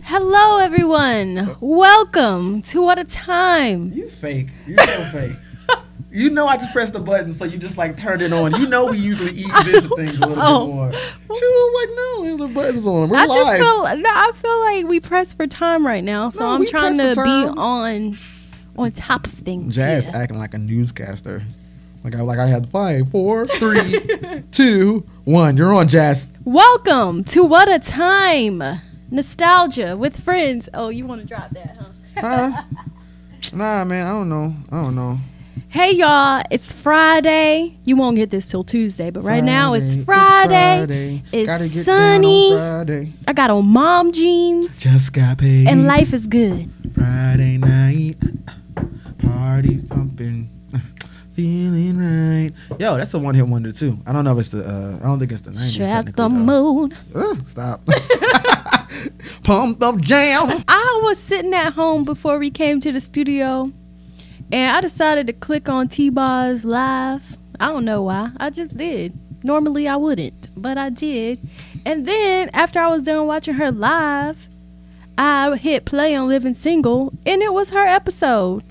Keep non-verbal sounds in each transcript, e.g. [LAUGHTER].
Hello, everyone. Welcome to What a Time. You fake. You're so fake. [LAUGHS] You know I just pressed the button, so you just like turned it on. You know we usually eat things a little Oh. bit more. She was like, "No, the button's on. We're I live." just feel no, I feel like we press for time right now, so No, I'm trying to be on on top of things. Jazz yeah. acting like a newscaster. Like I like I had five, four, three, [LAUGHS] two, one. You're on, Jazz. Welcome to What a Time. Nostalgia with friends. Oh, you want to drop that, huh? Huh? nah, man. I don't know. I don't know. Hey y'all, it's Friday. You won't get this till Tuesday, but right now it's Friday. Friday. It's Gotta get sunny. On Friday. I got on mom jeans Just got paid. and life is good. Friday night, parties pumping, feeling right. Yo, that's a one hit wonder too. I don't know if it's the. Uh, I don't think it's the nineties. Check the mood. stop. [LAUGHS] [LAUGHS] Pumped up jam. I was sitting at home before we came to the studio, and I decided to click on T Boz's live. I don't know why. I just did. Normally I wouldn't, but I did. And then after I was done watching her live, I hit play on Living Single, and it was her episode.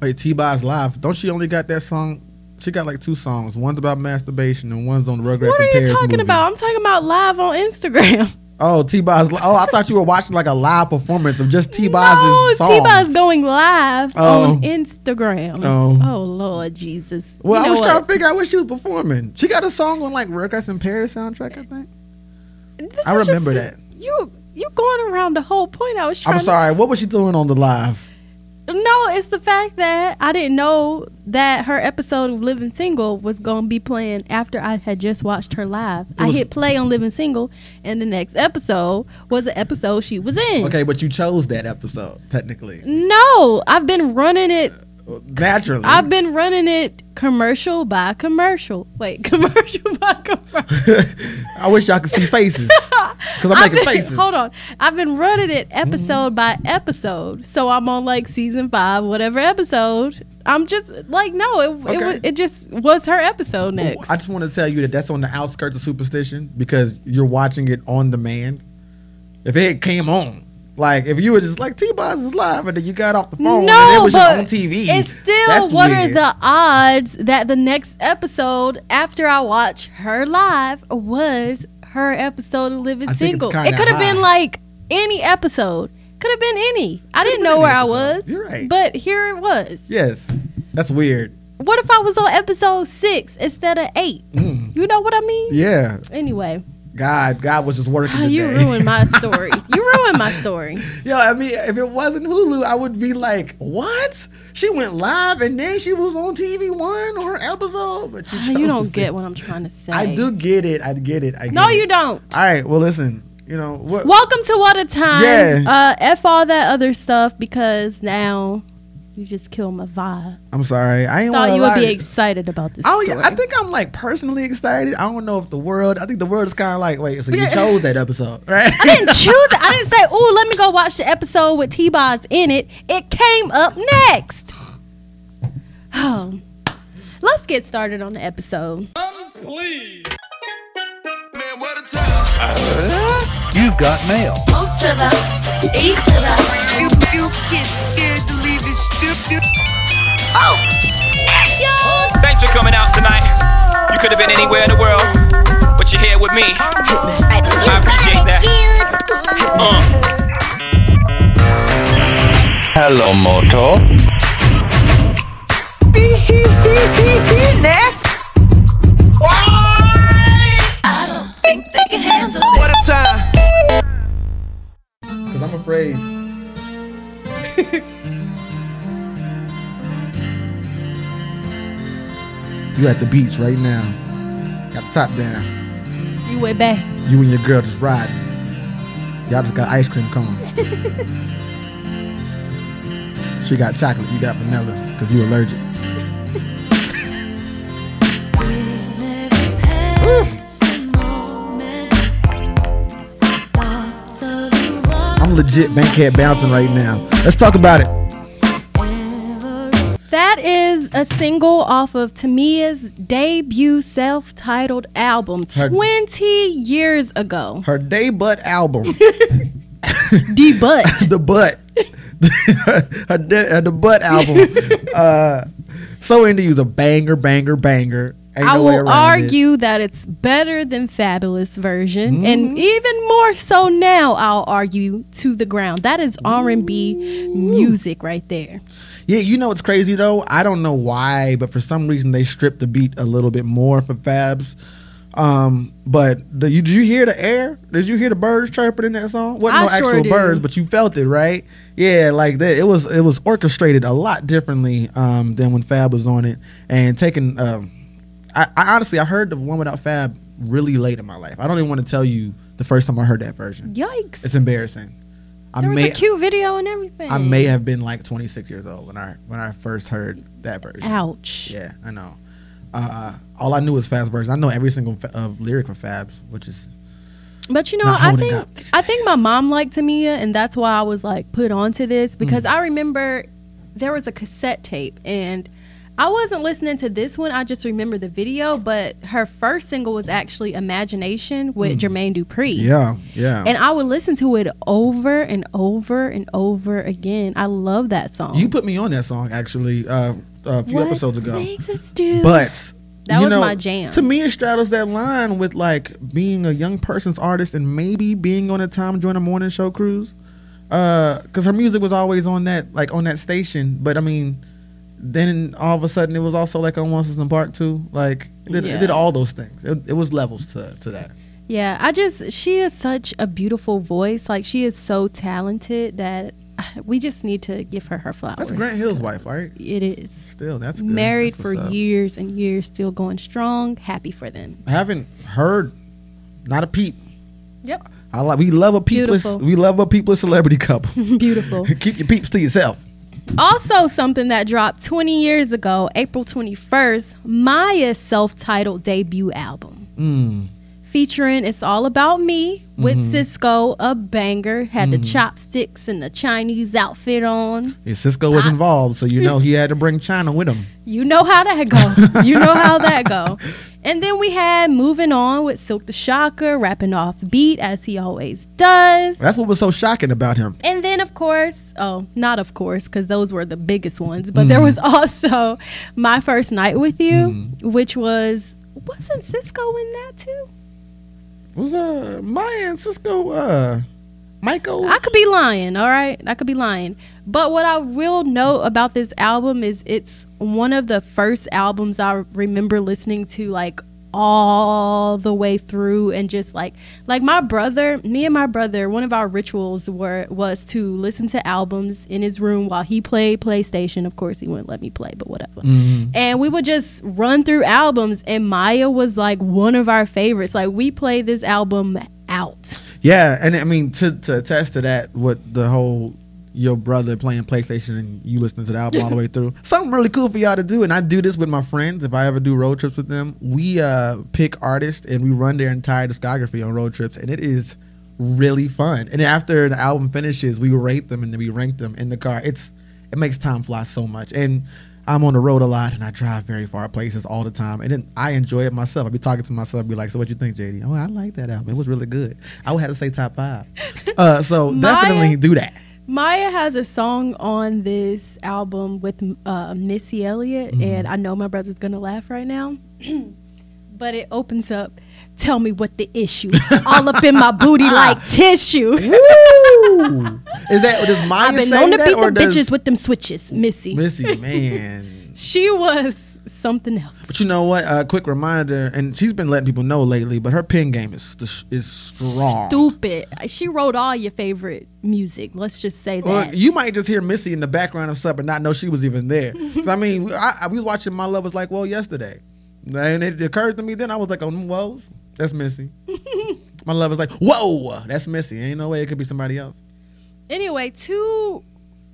Wait, T Boz live. Don't she only got that song? She got like two songs. One's about masturbation and one's on the Rugrats what are you Paris talking movie. about? I'm talking about live on Instagram. [LAUGHS] Oh, T Boz. Oh, I thought you were watching like a live performance of just T no, Boz's songs. T Boz's going live Oh. on Instagram. Oh. oh Lord Jesus. Well, You I was what? trying to figure out what she was performing. She got a song on like Rugrats in Paris soundtrack, I think. This I remember just- that. You you going around the whole point. I was trying. I'm sorry. What was she doing on the live? No, it's the fact that I didn't know that her episode of Living Single was going to be playing after I had just watched her live. I hit play on Living Single, and the next episode was the episode she was in. Okay, but you chose that episode technically, No, I've been running it. naturally. I've been running it commercial by commercial. Wait, [LAUGHS] commercial by commercial. [LAUGHS] I wish y'all could see faces [LAUGHS] because I'm I've making been- faces. Hold on. I've been running it episode by episode. So I'm on like season five, whatever episode. I'm just like, no, it, it, was, it just was her episode next. I just want to tell you that that's on the outskirts of superstition because you're watching it on demand. If it came on, like if you were just like T Boz is live and then you got off the phone and it no, was but just on TV. it's still that's what weird. are the odds that the next episode after I watch her live was her episode of Living I Single? It could have been like any episode. Could have been any. I didn't know where I was. You're right. But here it was. Yes, that's weird. What if I was on episode six instead of eight? Mm. You know what I mean? Yeah, Anyway, God, God was just working. ah, you ruined my [LAUGHS] story. you ruined my story. [LAUGHS] Yo, I mean, if it wasn't Hulu, I would be like, "What? She went live and then she was on TV One or episode." But you, Ah, You don't get what I'm trying to say. I do get it. I get it. I get No, it. you don't. All right. Well, listen. You know what? Welcome to What a Time. Yeah. Uh, F all that other stuff because now you just killed my vibe. I'm sorry. I ain't Thought you to would be lie. excited about this Oh yeah, I think I'm like personally excited. I don't know if the world. I think the world is kind of like, wait, so you chose that episode, [LAUGHS] right? I didn't choose it. I didn't say, "Oh, let me go watch the episode with T Boz in it." It came up next. Oh, let's get started on the episode. please. Man, what a time. Uh, You've got mail. O to the E to the You, you get scared to leave it stupid. Thanks for coming out tonight. You could have been anywhere in the world, but you're here with me. I appreciate that. Uh. Hello, Moto. I don't think they can handle it. What a time. Because I'm afraid. [LAUGHS] you at the beach right now. Got the top down. You way back. You and your girl just riding. Y'all just got ice cream cones. [LAUGHS] she got chocolate. You got vanilla because you allergic. [LAUGHS] legit bankhead bouncing right now. Let's talk about it. That is a single off of Tamia's debut self-titled album Her- 20 years ago. Her debut album. [LAUGHS] [LAUGHS] D butt. the butt, [LAUGHS] her, de- uh, the butt album. uh, so into you's a banger, banger, banger. Ain't I no will around it. argue that it's better than Fabolous version, Mm-hmm. and even more so now. I'll argue to the ground. That is R and B music right there. Yeah, you know what's crazy though? I don't know why, but for some reason they stripped the beat a little bit more for Fabs. Um, but the, you, did you hear the air? Did you hear the birds chirping in that song? Wasn't no sure actual did. birds, but you felt it, right? Yeah, like that. It was it was orchestrated a lot differently um, than when Fab was on it, and taking. Um, I, I honestly I heard the one without Fab really late in my life. I don't even want to tell you the first time I heard that version. Yikes! It's embarrassing. I there was may a cute video and everything. I may have been like 26 years old when I when I first heard that version. Ouch. Yeah, I know. Uh, all I knew was Fab's version. I know every single fa- uh, lyric for Fab's, which is But you know, I think I think my mom liked Tamia, and that's why I was like put onto this because Mm. I remember there was a cassette tape, and I wasn't listening to this one. I just remember the video, but her first single was actually "Imagination" with Jermaine Dupri. Mm. yeah, yeah. And I would listen to it over and over and over again. I love that song. you put me on that song actually uh, a few What episodes ago. makes us do? But That you was know, my jam. To me, it straddles that line with like being a young person's artist and maybe being on a Tom Joyner a morning show cruise. Because her music was always on that like on that station, but I mean, then all of a sudden it was also like on Once in Part Two. Like it did, it did all those things. It, it was levels to to that. Yeah, I just she is such a beautiful voice. Like she is so talented that [LAUGHS] we just need to give her her flowers. That's Grant Hill's wife, right? It is. Still, that's good. Married That's for up. years and years, still going strong. Happy for them. I haven't heard not a peep. Yep. I like we love a peepless Beautiful. we love a peepless celebrity couple. [LAUGHS] Beautiful. [LAUGHS] Keep your peeps to yourself. Also, something that dropped 20 years ago, April 21st, Mýa's self-titled debut album. Mm. featuring It's All About Me with Mm-hmm. Sisqó, a banger, had the chopsticks and the Chinese outfit on. Yeah, Sisqó was involved, so you know he had to bring China with him. You know how that go. you know how [LAUGHS] that go. And then we had Moving On with Silk the Shocker, rapping off beat as he always does. That's what was so shocking about him. And then, of course, oh, not of course, because those were the biggest ones, but there was [LAUGHS] also My First Night with You, which was, wasn't Sisqó in that too? Was uh Mýa and Sisqó uh Michael? I could be lying, all right? I could be lying. But what I will note about this album is it's one of the first albums I remember listening to like all the way through and just like like my brother, me and my brother, one of our rituals were was to listen to albums in his room while he played PlayStation. Of course, he wouldn't let me play, but whatever. Mm-hmm. And we would just run through albums and Mýa was like one of our favorites. Like we played this album out. Yeah, and I mean to to attest to that, what the whole your brother playing PlayStation and you listening to the album all the [LAUGHS] way through. Something really cool for y'all to do, and I do this with my friends. If I ever do road trips with them, we uh pick artists and we run their entire discography on road trips, and it is really fun. And after the album finishes, we rate them and then we rank them in the car. It's it makes time fly so much, and I'm on the road a lot and I drive very far places all the time. And then I enjoy it myself. I'd be talking to myself, be like, So what you think, JD? Oh, I like that album. It was really good. I would have to say top five. [LAUGHS] Uh, so definitely do that. Mýa has a song on this album with uh, Missy Elliott, Mm-hmm. and I know my brother's gonna laugh right now, [CLEARS THROAT] but it opens up. Tell me what the issue. [LAUGHS] All up in my booty like tissue. [LAUGHS] Is that does Mýa I've been known to beat the does bitches with them switches, Missy. Missy? [LAUGHS] Man. she was something else. But you know what? A quick reminder, and she's been letting people know lately. But her pen game is is strong. Stupid. She wrote all your favorite music. Let's just say that. Well, you might just hear Missy in the background of something, and not know she was even there. [LAUGHS] I mean, I, I we was watching My Love Was Like Well yesterday, and it occurred to me then I was like, um, oh, whoa, that's Missy. [LAUGHS] My love is like, whoa, that's Missy. Ain't no way it could be somebody else. anyway, two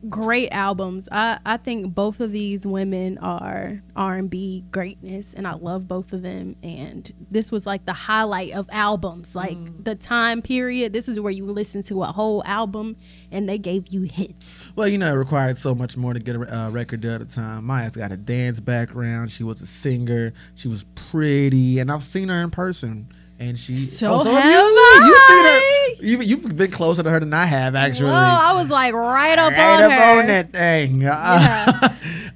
great albums. I, I think both of these women are R and B greatness, and I love both of them. And this was like the highlight of albums, like the time period. This is where you listen to a whole album, and they gave you hits. Well, you know, it required so much more to get a uh, record deal at the time. Mýa's got a dance background. She was a singer. She was pretty, and I've seen her in person. And she So have have you? You seen her? I. You you've been closer to her than I have actually. Whoa, I was like right up right on up her. on that thing.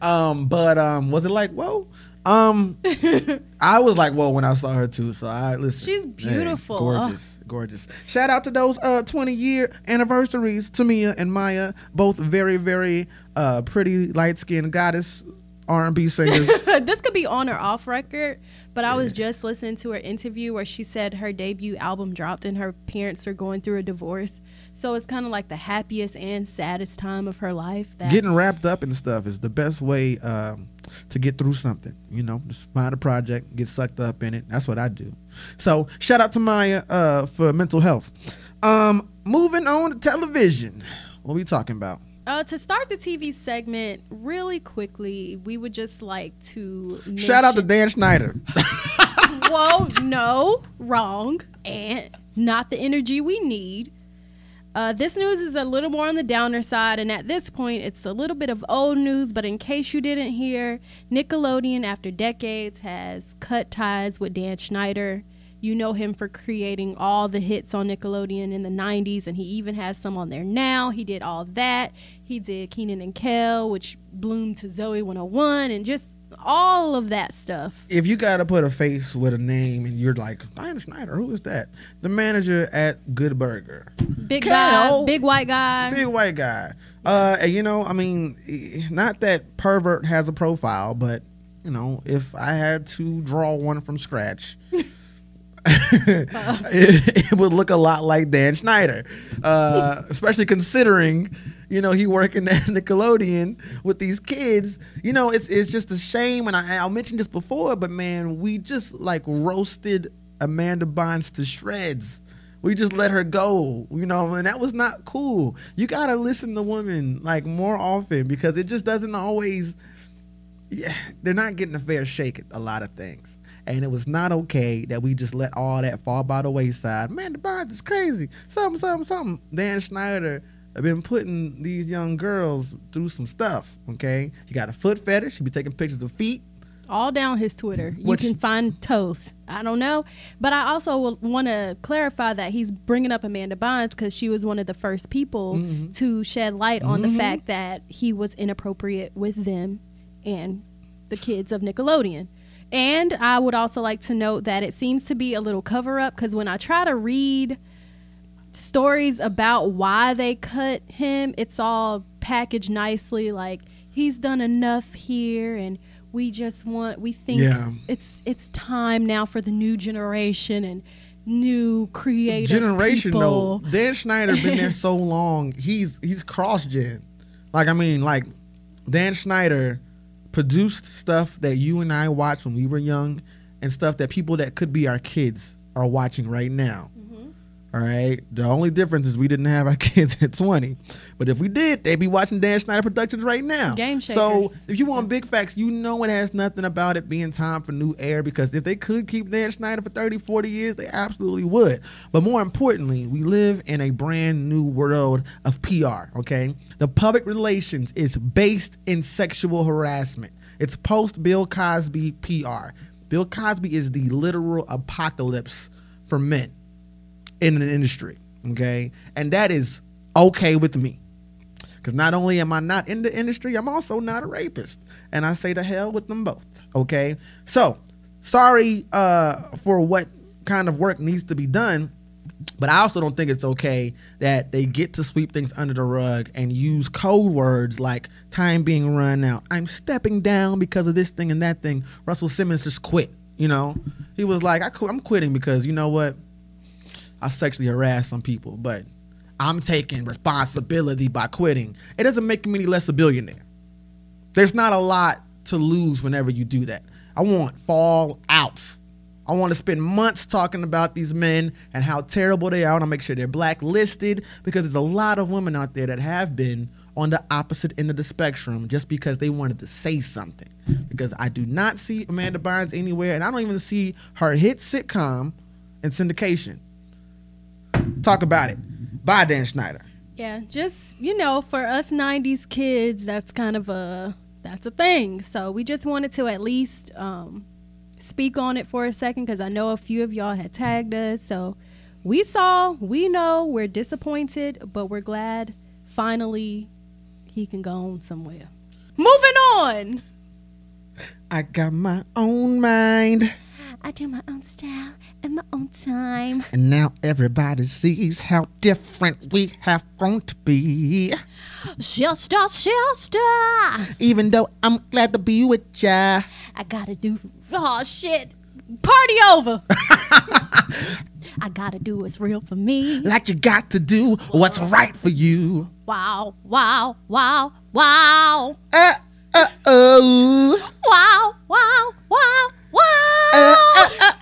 [LAUGHS] um, but um, was it like whoa? Um, [LAUGHS] I was like whoa when I saw her too. So I listen. She's beautiful. gorgeous, gorgeous. Shout out to those uh 20 year anniversaries, Tamia and Mýa, both very very uh pretty light skinned goddess R&B singers. [LAUGHS] this could be on or off record, but I was just listening to her interview where she said her debut album dropped and her parents are going through a divorce. So it's kind of like the happiest and saddest time of her life. That Getting wrapped up in stuff is the best way um, to get through something. You know, just find a project, get sucked up in it. That's what I do. So shout out to Mýa uh, for mental health. Um, moving on to television. What are we talking about? Uh, to start the TV segment really quickly, we would just like to Shout out to Dan Schneider. [LAUGHS] Whoa, no, wrong, and not the energy we need. Uh, this news is a little more on the downer side, and at this point, it's a little bit of old news. But in case you didn't hear, Nickelodeon, after decades, has cut ties with Dan Schneider. You know him for creating all the hits on Nickelodeon in the 90s, and he even has some on there now. He did all that. He did Kenan and Kel, which bloomed to Zoey 101, and just all of that stuff. if you got to put a face with a name and you're like, Dan Schneider, who is that? The manager at Good Burger. Big Kel. guy, big white guy. Big white guy. Uh, and you know, I mean, not that pervert has a profile, but you know, if I had to draw one from scratch, [LAUGHS] [LAUGHS] it, it would look a lot like Dan Schneider, uh, especially considering. You know, he working [LAUGHS] at Nickelodeon with these kids. You know, it's it's just a shame, and I I mentioned this before, but man, we just like roasted Amanda Bynes to shreds. We just let her go, you know, and that was not cool. You gotta listen to women like more often because it just doesn't always. Yeah, they're not getting a fair shake at a lot of things, and it was not okay that we just let all that fall by the wayside. Man, the bonds is crazy. Something, something, something. Dan Schneider have been putting these young girls through some stuff. Okay, he got a foot fetish. He be taking pictures of feet. all down his Twitter. Which- you can find toes. I don't know, but I also want to clarify that he's bringing up Amanda Bynes because she was one of the first people Mm-hmm. to shed light on the fact that he was inappropriate with them and the kids of Nickelodeon. And I would also like to note that it seems to be a little cover up because when I try to read stories about why they cut him, it's all packaged nicely like he's done enough here and we just want we think Yeah. it's it's time now for the new generation and new creative generation people. though. Dan Schneider been there [LAUGHS] so long. He's he's cross gen. Like I mean, like Dan Schneider produced stuff that you and I watched when we were young, and stuff that people that could be our kids are watching right now. All right. The only difference is we didn't have our [LAUGHS] kids at 20. But if we did, they'd be watching Dan Schneider Productions right now. Game So if you want big facts, you know it has nothing about it being time for new air because if they could keep Dan Schneider for 30, 40 years, they absolutely would. But more importantly, we live in a brand new world of PR, okay? The public relations is based in sexual harassment. It's post Bill Cosby PR. Bill Cosby is the literal apocalypse for men in an industry, okay? And that is okay with me. Because not only am I not in the industry, I'm also not a rapist. And I say to hell with them both, okay? So, sorry uh, for what kind of work needs to be done, but I also don't think it's okay that they get to sweep things under the rug and use code words like time being run out. I'm stepping down because of this thing and that thing. Russell Simmons just quit, you know? He was like, I I'm quitting because, you know what? I sexually harassed some people, but I'm taking responsibility by quitting. It doesn't make me any less a billionaire. There's not a lot to lose whenever you do that. I want fall outs. I want to spend months talking about these men and how terrible they are. I want to make sure they're blacklisted because there's a lot of women out there that have been on the opposite end of the spectrum just because they wanted to say something. Because I do not see Amanda Bynes anywhere, and I don't even see her hit sitcom in syndication. Talk about it. Bye, Dan Schneider. Yeah, just you know, for us '90s kids, that's kind of a that's a thing. So we just wanted to at least um, speak on it for a second because I know a few of y'all had tagged us. So we saw, we know, we're disappointed, but we're glad finally he can go on somewhere. Moving on. I got my own mind, I do my own style and my own time. and now everybody sees how different we have grown to be. Sister, sister. Even though I'm glad to be with ya. I gotta do. Oh shit! Party over. [LAUGHS] I gotta do what's real for me. Like you got to do what's right for you. Wow! Wow! Wow! Wow! Uh, uh, oh. Wow! Wow! Wow! Wow! Uh Uh,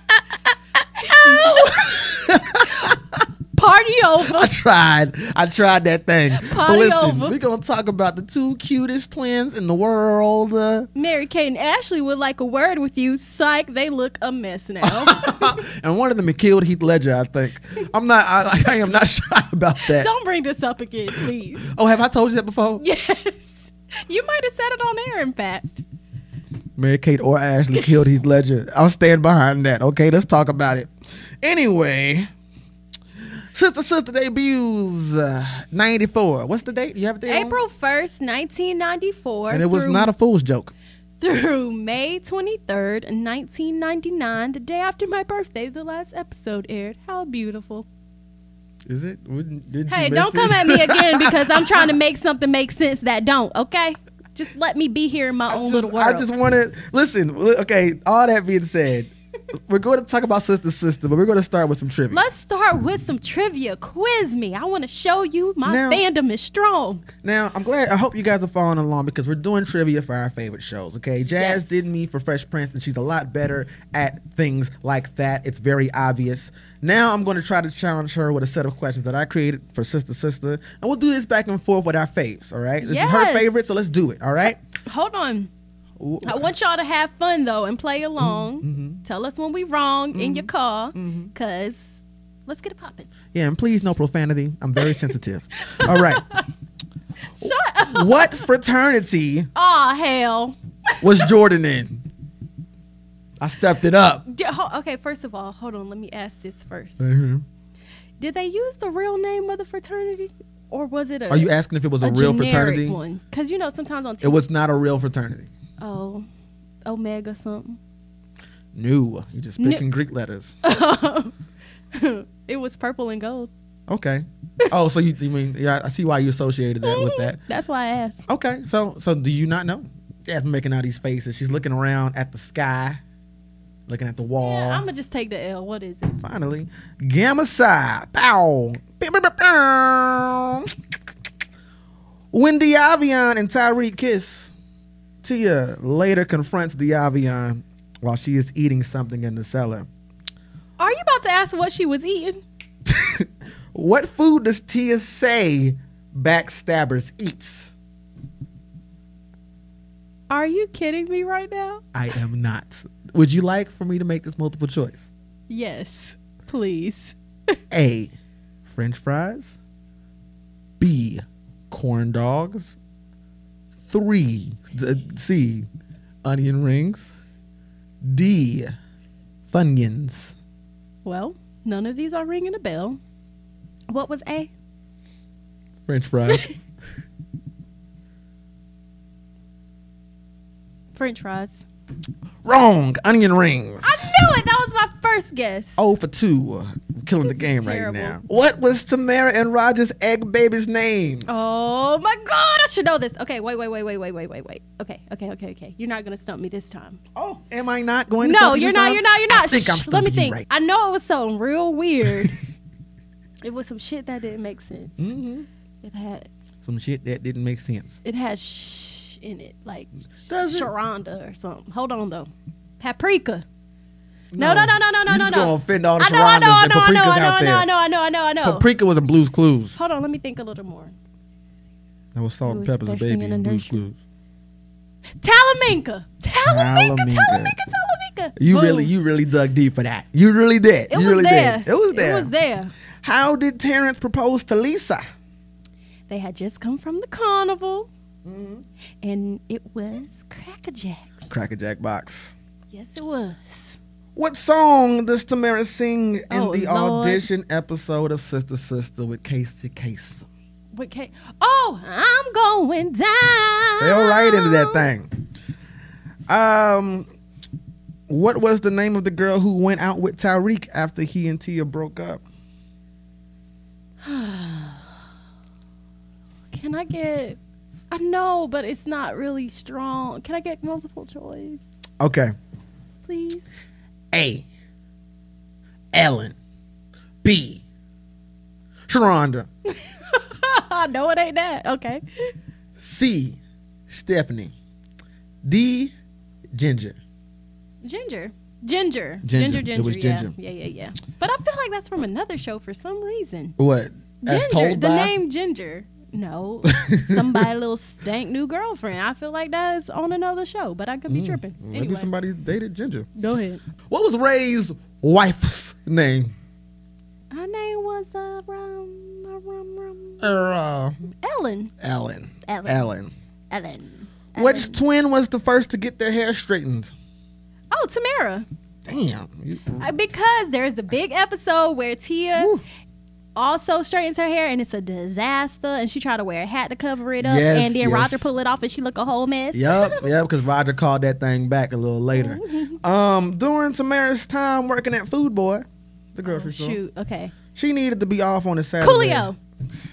Party over. I tried. I tried that thing. Party Listen, over. we're gonna talk about the two cutest twins in the world. Uh, Mary Kate and Ashley would like a word with you. Psych, they look a mess now. [LAUGHS] and one of them killed Heath Ledger. I think. I'm not. I, I am not [LAUGHS] shy about that. Don't bring this up again, please. Oh, have I told you that before? Yes. You might have said it on air, in fact. Mary Kate or Ashley killed Heath Ledger. I'll stand behind that. Okay, let's talk about it. Anyway, Sister Sister debuts uh, 94. What's the date? You have a date? April 1st, 1994. And it was not a fool's joke. through May 23rd, 1999, the day after my birthday, the last episode aired. How beautiful. Is it? Didn't Hey, don't come at me again [LAUGHS] because I'm trying to make something make sense that don't, okay? Just let me be here in my own just, little world. I just want to listen. Okay, all that being said, we're going to talk about Sister Sister, but we're going to start with some trivia. Let's start with some trivia. Quiz me. I want to show you my Now- fandom is strong. Now, I'm glad. I hope you guys are following along because we're doing trivia for our favorite shows. Okay, Jazz Yes. did me for Fresh Prince, and she's a lot better at things like that. It's very obvious. Now, I'm going to try to challenge her with a set of questions that I created for Sister Sister, and we'll do this back and forth with our faves. All right, this is her favorite, so let's do it. All right. Hold on. Ooh. I want y'all to have fun though and play along. Mm-hmm. Tell us when we wrong in your car, cause let's get it popping. Yeah, and please no profanity. I'm very [LAUGHS] sensitive. All right. Shut up. What fraternity Aw, hell. was Jordan in? I stepped it up. Di- ho- okay, first of all, hold on. Let me ask this 1st Mm-hmm. Did they use the real name of the fraternity, or was it a? Are you asking if it was a, a real fraternity? one? Because you know sometimes on TV, It was not a real fraternity. Oh, Omega something. new you're just picking Greek letters. [LAUGHS] [LAUGHS] it was purple and gold. Okay. Oh, so you, you mean? Yeah, I see why you associated that with that. [LAUGHS] That's why I asked. Okay, so so do you not know? Jasmine making all these faces. She's looking around at the sky, looking at the wall. Yeah, I'm gonna just take the L. What is it? Finally, Gamma Psi. Bow. Bow. When and Tyreek kiss, Tia later confronts the Diavion while she is eating something in the cellar. Are you about to ask what she was eating? [LAUGHS] What food does Tia say Backstabbers eats? Are you kidding me right now? I am not. Would you like for me to make this multiple choice? Yes, please. A. French fries. B. Corn dogs. Three. C. Onion rings. D. Funyuns. Well, none of these are ringing a bell. What was A? French fries. [LAUGHS] [LAUGHS] French fries. Wrong. Onion rings. I knew it. That was my first guess. Oh for two. Killing the game right terrible. now. What was Tamara and Roger's egg baby's name? Oh my god, I should know this. Okay, wait, wait, wait, wait, wait, wait, wait, wait. Okay, okay, okay, okay. You're not gonna stump me this time. Oh, am I not going to No, you're not, you're not, you're not. I think I'm Shh, Let me think. right. I know it was something real weird. [LAUGHS] it was some shit that didn't make sense. hmm It had Some shit that didn't make sense. it had shh in it, like Does? Sharonda or something. Hold on though. Paprika. No, no, no, no, no, no, no, just no. gonna offend all the I know, I know, I know, I know, I know, I know, I know, I know, I know, I know. Paprika was a Blue's Clues. Hold on, let me think a little more. That was Salt and Pepper's baby in Blue's Clues. Talaminka. Talaminka. Talaminka. Talaminka. You Boom. really, you really dug deep for that. You really did. It you was really there. did. It was there. It was there. How did Terrence propose to Lisa? They had just come from the carnival, Mm-hmm. and it was Cracker Jacks. Cracker Jack box. Yes, it was. What song does Tamara sing in Oh, the Lord. audition episode of Sister Sister with Casey Kasem? With Kate? Oh, I'm going down. They all right into that thing. Um, what was the name of the girl who went out with Tyreek after he and Tia broke up? [SIGHS] Can I get? I know, but it's not really strong. Can I get multiple choice, Okay. please? A. Ellen. B. Sharonda. [LAUGHS] no, it ain't that. Okay. C. Stephanie. D. Ginger. Ginger. Ginger. Ginger. Ginger. It was yeah. Ginger. Yeah, yeah, yeah. But I feel like that's from another show for some reason. What? As Ginger. The by? name Ginger. No, [LAUGHS] somebody little stank new girlfriend. I feel like that is on another show, but I could be tripping. Maybe Anyway, somebody dated Ginger. go ahead. What was Ray's wife's name? Her name was uh, rum, uh, rum, rum. Uh, Ellen. Ellen. Ellen. Ellen. Ellen. Which twin was the first to get their hair straightened? Oh, Tamara. Damn. Uh, Because there's the big episode where Tia Woo. Also straightens her hair and it's a disaster and she tried to wear a hat to cover it up Yes, and then yes. Roger pulled it off and she looked a whole mess. Yep, [LAUGHS] yep, because Roger called that thing back a little later. Um, during Tamara's time working at Food Boy, the grocery store, Oh, Shoot, okay. she needed to be off on a Saturday. Coolio. [LAUGHS] it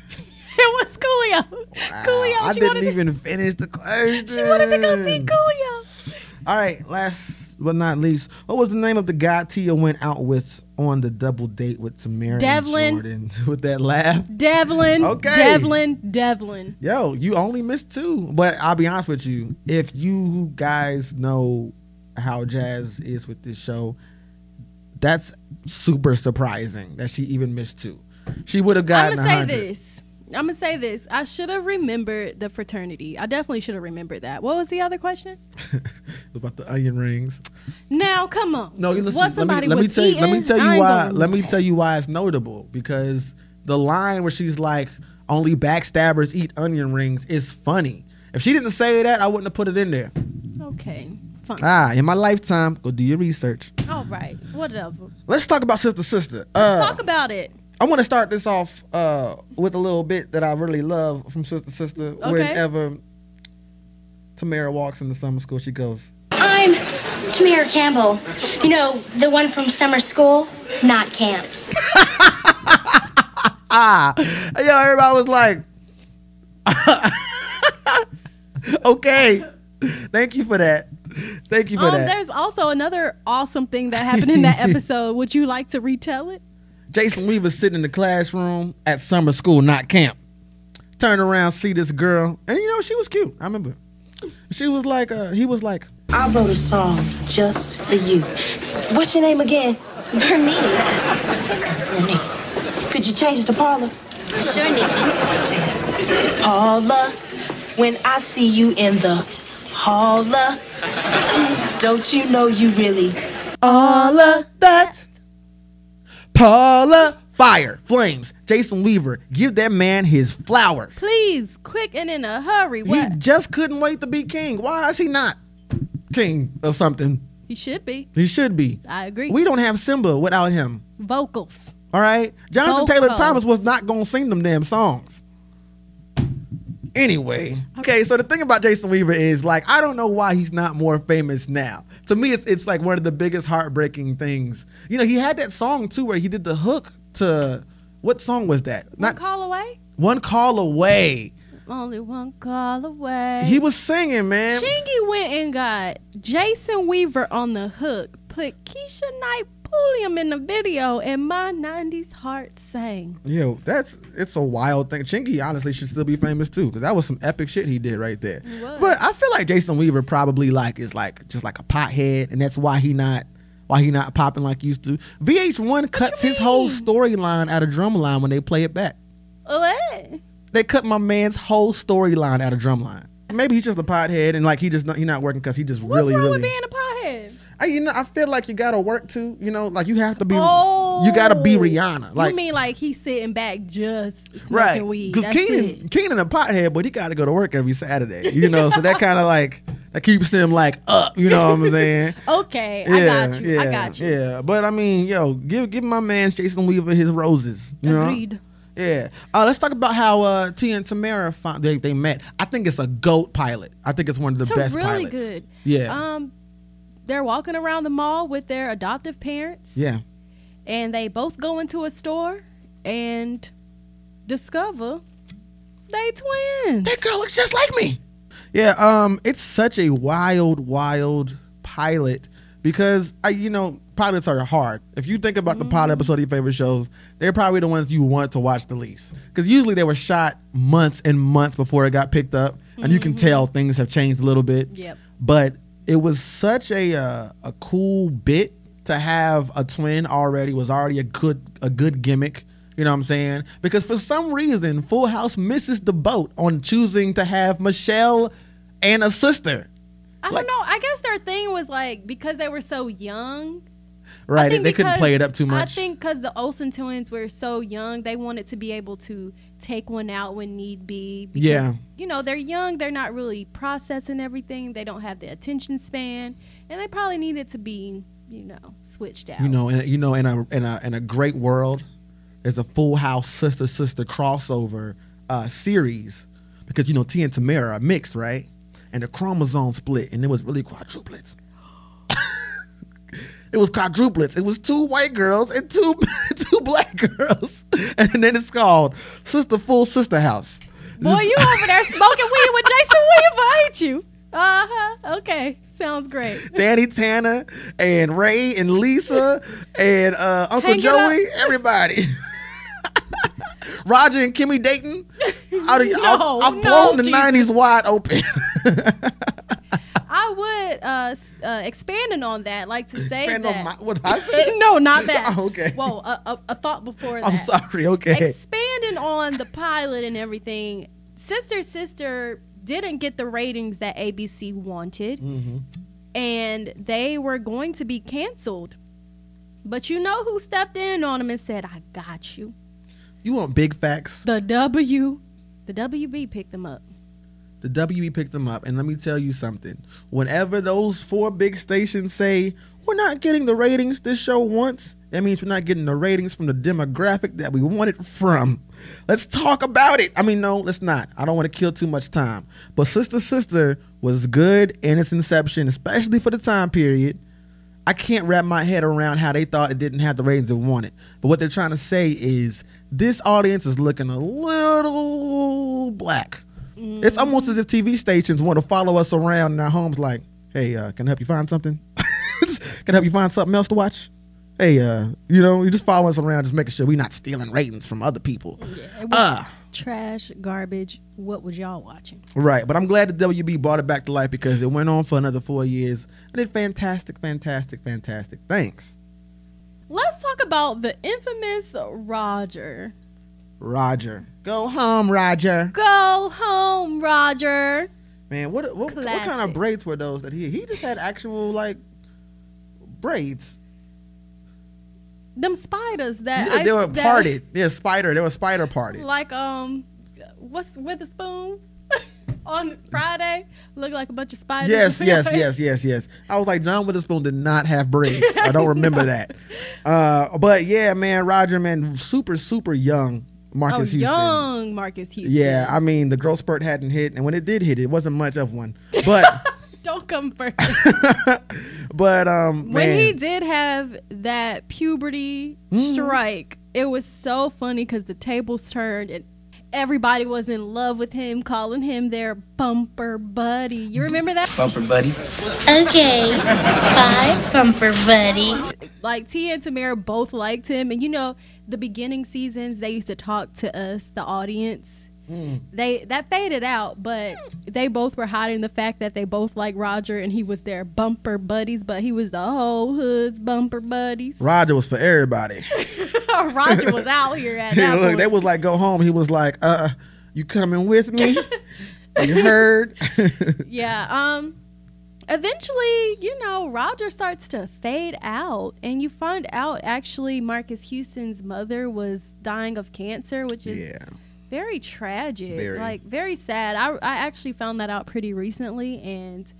was Coolio. Coolio. I didn't wanted to- even finish the question. She wanted to go see Coolio. All right, last but not least, what was the name of the guy Tia went out with on the double date with Tamara Devlin. and Jordan [LAUGHS] with that laugh? Devlin. Okay. Devlin. Devlin. Yo, you only missed two. But I'll be honest with you. If you guys know how Jazz is with this show, that's super surprising that she even missed two. She would have gotten. I'm gonna a say hundred. this. I'm gonna say this. I should have remembered the fraternity. I definitely should have remembered that. What was the other question? [LAUGHS] about the onion rings. Now, come on. No, you listen. What let me, let me was tell you. Let me tell you why. Let me tell you why it's notable because the line where she's like, "Only backstabbers eat onion rings" is funny. If she didn't say that, I wouldn't have put it in there. Okay, fine. Ah, in my lifetime, go do your research. All right, whatever. Let's talk about sister sister. Uh, Talk about it. I want to start this off uh, with a little bit that I really love from Sister Sister. Whenever Tamara walks into summer school, she goes, I'm Tamara Campbell. You know, the one from summer school, not camp. [LAUGHS] "Ah!" Yo, everybody was like, [LAUGHS] "Okay, thank you for that. Thank you for Um, that." there's also another awesome thing that happened in that [LAUGHS] episode. Would you like to retell it? Jason Weaver sitting in the classroom at summer school, not camp. Turn around, see this girl, and you know she was cute. I remember. She was like, uh, he was like, I wrote a song just for you. What's your name again? Bernice. Bernie. Could you change it to Paula? Sure, Nikki. Paula, when I see you in the holla, don't you know you really all of that. Paula, fire, flames. Jason Weaver, give that man his flowers. Please, quick and in a hurry. What? He just couldn't wait to be king. Why is he not king of something? He should be. He should be. I agree. We don't have Simba without him. Vocals. All right, Jonathan Vocals. Taylor Thomas was not gonna sing them damn songs. Anyway, okay. So the thing about Jason Weaver is like I don't know why he's not more famous now. To me, it's it's like one of the biggest heartbreaking things. You know, he had that song too where he did the hook to what song was that? One Not call away. one call away. Only one call away. He was singing, man. Chingy went and got Jason Weaver on the hook, put Keshia Knight Pulliam in the video, and my 90s heart sang. Yo, that's it's a wild thing. Chingy honestly should still be famous too, because that was some epic shit he did right there. But I feel like Jason Weaver probably like is like just like a pothead, and that's why he not why he not popping like he used to. VH1 cuts his whole storyline out of Drumline when they play it back. What? They cut my man's whole storyline out of Drumline. Maybe he's just a pothead, and like he just not, he not working because he just What's really What's wrong really. with being a pothead? I, you know, I feel like you gotta work too. You know, like you have to be. Oh, you gotta be oh. Rihanna. Like you mean like he's sitting back just smoking right weed? because Kenan. Kenan a pothead, but he got to go to work every Saturday. You know, so that kind of like that keeps him like up. You know what I'm saying? [LAUGHS] Okay, I got you. Yeah, I got you. Yeah, but I mean, yo, give give my man Jason Weaver his roses. You know? Yeah. Uh, let's talk about how uh, T and Tamara found, they, they met. I think it's a goat pilot. I think it's one of the It's best really pilots. good. Yeah. Um, they're walking around the mall with their adoptive parents. yeah. and they both go into a store and discover they twins. That girl looks just like me. Yeah, um, it's such a wild, wild pilot because I, you know, pilots are hard. If you think about the pilot episode of your favorite shows, they're probably the ones you want to watch the least because usually they were shot months and months before it got picked up, and you can tell things have changed a little bit. Yep. But it was such a uh, a cool bit to have a twin already. Was already a good a good gimmick. You know what I'm saying? Because for some reason, Full House misses the boat on choosing to have Michelle and a sister. I Like- don't know. I guess their thing was like because they were so young. Right? They, couldn't play it up too much. I think because the Olsen twins were so young, they wanted to be able to take one out when need be. Because, Yeah. You know, they're young. They're not really processing everything. They don't have the attention span, and they probably needed to be, you know, switched out. you know, and you know, in a in a in a great world, there's a Full House sister sister crossover uh, series because you know T and Tamara are mixed, right? And the chromosome split, and it was really quadruplets. [LAUGHS] it was quadruplets. It was two white girls and two [LAUGHS] two black girls, [LAUGHS] and then it's called Sister Full Sister House. Boy, you over there smoking weed with Jason Weaver, ain't you? Uh huh. Okay, sounds great. Danny Tanner and Ray and Lisa and uh, Uncle Hang it Joey, everybody. Roger and Kimmy Dayton. [LAUGHS] I've, I've, No, I've no, blown the Jesus. '90s wide open. [LAUGHS] I would uh, uh expanding on that, like to say Expand that. on my, what I said. [LAUGHS] no, not that. Oh, okay. Whoa, a, a, a thought before that. I'm sorry. Okay. Expanding on the pilot and everything, Sister Sister didn't get the ratings that ABC wanted, Mm-hmm. and they were going to be canceled. But you know who stepped in on them and said, "I got you." You want big facts? The W, the WB picked them up. The WB picked them up, and let me tell you something. Whenever those four big stations say we're not getting the ratings this show wants, that means we're not getting the ratings from the demographic that we want it from. Let's talk about it. I mean, no, let's not. I don't want to kill too much time. But Sister Sister was good in its inception, especially for the time period. I can't wrap my head around how they thought it didn't have the ratings it wanted. But what they're trying to say is this audience is looking a little black. It's almost as if TV stations want to follow us around in our homes, like, hey, uh, can I help you find something? [LAUGHS] can I help you find something else to watch? Hey, uh, you know, you just follow us around, just making sure we're not stealing ratings from other people. Was Uh, trash, garbage. What was y'all watching? right. But I'm glad the WB brought it back to life because it went on for another four years and did fantastic, fantastic, fantastic. Thanks. Let's talk about the infamous Roger. Roger. Go home, Roger. Go home, Roger. Man, what what, what kind of braids were those that he he just had actual like braids. Them spiders that Yeah, they were that- parted. They're spider. They were spider parted. like um, what's with the spoon on Friday? Look like a bunch of spiders. Yes, [LAUGHS] yes, yes, yes, yes. I was like, John Witherspoon did not have braids. I don't remember that. [LAUGHS] Uh, but yeah, man, Roger, man, super, super young Oh, Marques Houston. young Marques Houston. Yeah, I mean, the growth spurt hadn't hit, and when it did hit, it wasn't much of one. But, [LAUGHS] Don't come first. but um, when man, he did have that puberty Mm-hmm. strike, it was so funny because the tables turned and everybody was in love with him, calling him their bumper buddy. You remember that? Bumper buddy. Okay, bye, bumper buddy. Like T and Tamara both liked him, and you know the beginning seasons they used to talk to us, the audience. Mm. They that faded out, but they both were hiding the fact that they both like Roger and he was their bumper buddies, but he was the whole hood's bumper buddies. Roger was for everybody. [LAUGHS] [LAUGHS] Roger was out here at [LAUGHS] that Look, point. they was like, go home. He was like, uh, you coming with me? you heard? Yeah. Um. Eventually, you know, Roger starts to fade out, and you find out actually Marques Houston's mother was dying of cancer, which is yeah. Very tragic, Very. like very sad. I I actually found that out pretty recently, and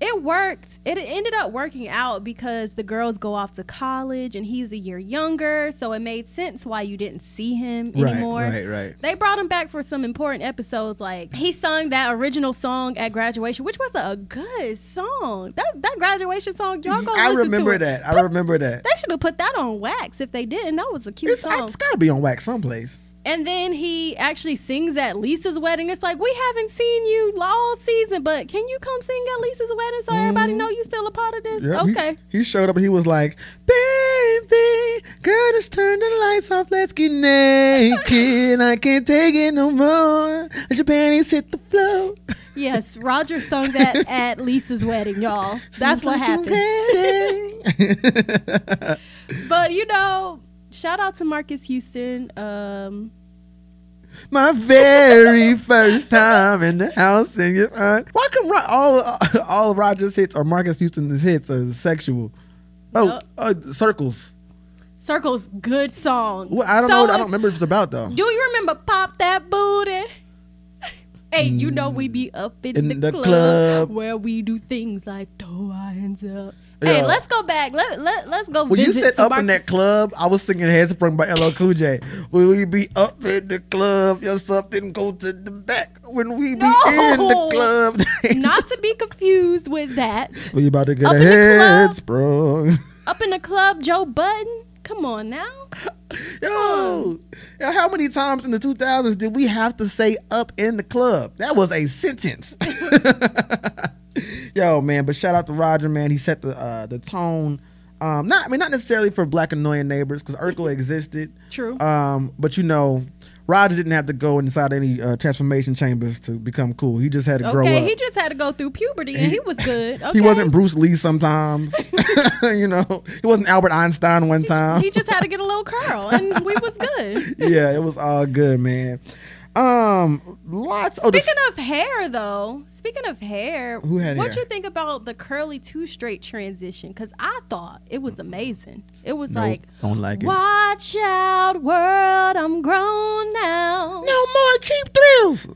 it worked. It ended up working out because the girls go off to college and he's a year younger, so it made sense why you didn't see him Right, anymore. right, right. They brought him back for some important episodes, like he sung that original song at graduation, which was a good song. That that graduation song, y'all go. [LAUGHS] I remember to it. that. I remember that. They should have put that on wax if they didn't. That was a cute It's, song. it's got to be on wax someplace. And then he actually sings at Lisa's wedding. It's like we haven't seen you all season, but can you come sing at Lisa's wedding so everybody know you still a part of this? Yep, okay. He, showed up and he was like, "Baby, girl, just turn the lights off. Let's get naked. I can't take it no more. Let your panties hit the floor." Yes, Roger sung that [LAUGHS] at Lisa's wedding, y'all. That's Seems what like happened. [LAUGHS] But you know, shout out to Marques Houston. Um, My very first time in the house singing. Uh, why come Ro- all all of Roger's hits or Marques Houston's hits are sexual? Oh, uh, circles. Circle's good song. Well, I don't So know. I don't remember what it's about though. Do you remember Pop That Booty? Hey, you know we be up in, In the, the club, club. where we do things like throw our hands up. Hey, let's go back. Let let let's go. When you said up in that club, I was singing Headsprung by LL Cool J. When we be up in the club, your something go to the back. When we be No. in the club, [LAUGHS] Not to be confused with that. we about to get Up a in the club. Headsprung. Up in the club, Joe Budden. Come on now. [LAUGHS] Yo, yo, how many times in the 2000s did we have to say up in the club? That was a sentence. [LAUGHS] Yo, man, but shout out to Roger, man. He set the uh, the tone. Um, not, I mean, not necessarily for black annoying neighbors because Urkel [LAUGHS] existed. True. Um, but you know, Roger didn't have to go inside any uh, transformation chambers to become cool. He just had to grow Okay, up. he just had to go through puberty and he was good. Okay. [LAUGHS] He wasn't Bruce Lee sometimes. [LAUGHS] you know, he wasn't Albert Einstein one time. He just had to get a little curl and we was good. yeah, it was all good, man. Um, lots. Oh, the, Speaking of hair, though, speaking of hair, Who had what you think about the curly two straight transition? Because I thought it was amazing. It was Nope, like, don't like it. watch out, world, I'm grown now. no more cheap thrills.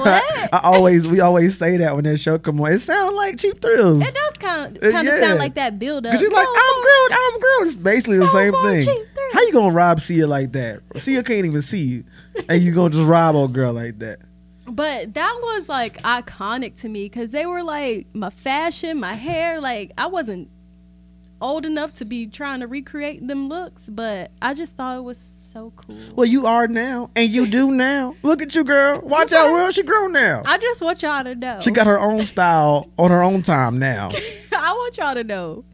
What? [LAUGHS] I always, we always say that when that show come on. It sounds like cheap thrills. It does kind Uh, kind of yeah. sound like that build up. She's like, I'm grown, I'm grown. It's basically the No same more thing. How you gonna rob Sia like that? Sia can't even see you, and you gonna just rob old girl like that? But that was like iconic to me because they were like my fashion, my hair. Like I wasn't old enough to be trying to recreate them looks, but I just thought it was so cool. Well, you are now, and you do now. Look at you, girl. Watch out, world. She grown now. I just want y'all to know. She got her own style on her own time now. [LAUGHS] I want y'all to know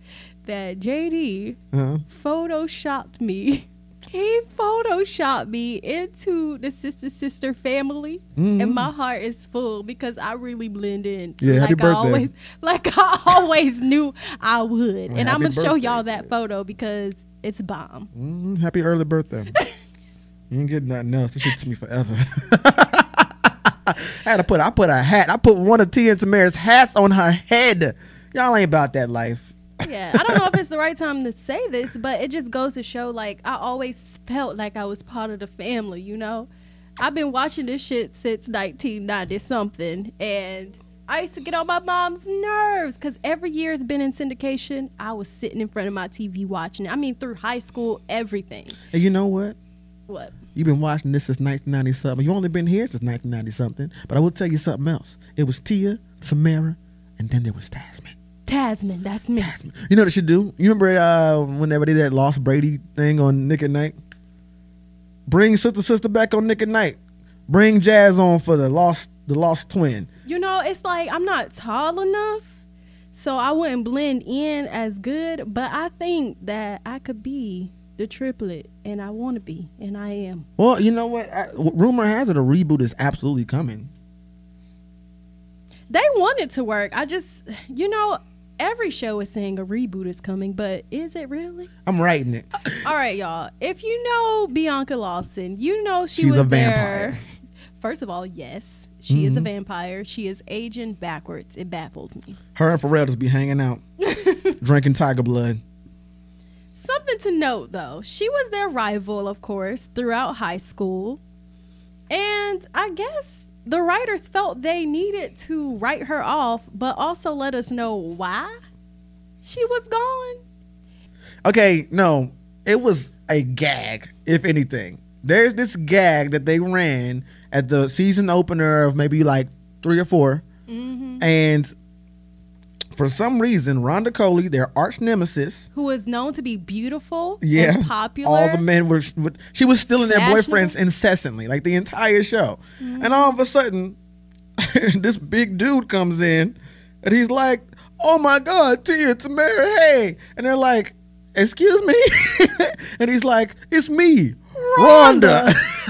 that JD Uh-huh. photoshopped me. [LAUGHS] He photoshopped me into the sister sister family, and my heart is full because I really blend in. Mm-hmm. Yeah, happy like I birthday. always, [LAUGHS] like I always knew I would, and I'm gonna show y'all that photo because it's bomb. Mhm. Happy early birthday. [LAUGHS] you ain't getting nothing else. This shit to me forever. [LAUGHS] I had to put I put a hat. I put one of Tia and Tamera's hats on her head. Y'all ain't about that life. Yeah, I don't know if it's the right time to say this, but it just goes to show like I always felt like I was part of the family, you know? I've been watching this shit since 1990 something and I used to get on my mom's nerves because every year it's been in syndication. I was sitting in front of my TV watching it. I mean, through high school, everything. And you know what? What? You've been watching this since 1990 something. You only been here since 1990 something. But I will tell you something else. It was Tia, Samara, and then there was Tasman. Tasman, that's me. Tasman. You know what they should do? You remember uh, whenever they did that Lost Brady thing on Nick at Nite? Bring Sister Sister back on Nick at Nite. Bring Jazz on for the Lost the Lost Twin. You know, it's like I'm not tall enough, so I wouldn't blend in as good. But I think that I could be the triplet, and I want to be, and I am. Well, you know what? I, rumor has it a reboot is absolutely coming. They want it to work. I just, you know, every show is saying a reboot is coming, but is it really? I'm writing it. All right, y'all. If you know Bianca Lawson, you know she She's was a vampire. there. First of all, yes, she is a Mhm. vampire. She is aging backwards. It baffles me. Her and Pharrell just be hanging out, [LAUGHS] drinking tiger blood. Something to note though, she was their rival, of course, throughout high school. And I guess the writers felt they needed to write her off, but also let us know why she was gone. Okay, no, it was a gag, if anything. There's this gag that they ran at the season opener of maybe like three or 4 mm-hmm. and for some reason, Rhonda Coley, their arch nemesis, Who was known to be beautiful yeah, and popular. all the men were. She was stealing their boyfriends incessantly, like the entire show. Mm-hmm. And all of a sudden, [LAUGHS] this big dude comes in, and he's like, "Oh my God, Tia, Tamera, hey!" And they're like, "Excuse me," [LAUGHS] and he's like, "It's me, Rhonda." Rhonda. [LAUGHS]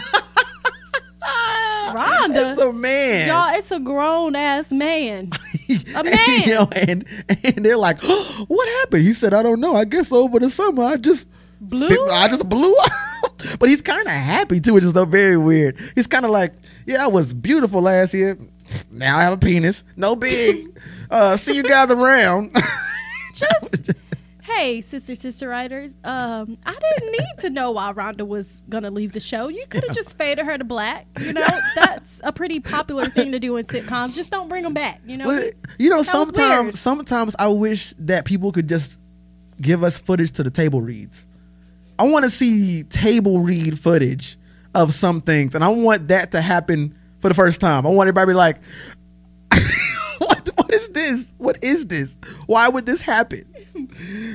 it's a man. Y'all, it's a grown ass man. [LAUGHS] A man. you know, and and they're like, "What happened?" He said, "I don't know. I guess over the summer, I just Blue? I just blew up." [LAUGHS] but he's kind of happy too, which is so very weird. He's kind of like, "Yeah, I was beautiful last year. Now I have a penis. No big. [LAUGHS] uh, see you guys around." Just hey, sister, sister writers. Um, I didn't need to know why Rhonda was gonna leave the show. You could have just [LAUGHS] faded her to black. You know, that's a pretty popular thing to do in sitcoms. Just don't bring them back. You know. But, you know, That sometimes sometimes I wish that people could just give us footage to the table reads. I want to see table read footage of some things, and I want that to happen for the first time. I want everybody to be like, [LAUGHS] "What? What is this? What is this? Why would this happen?"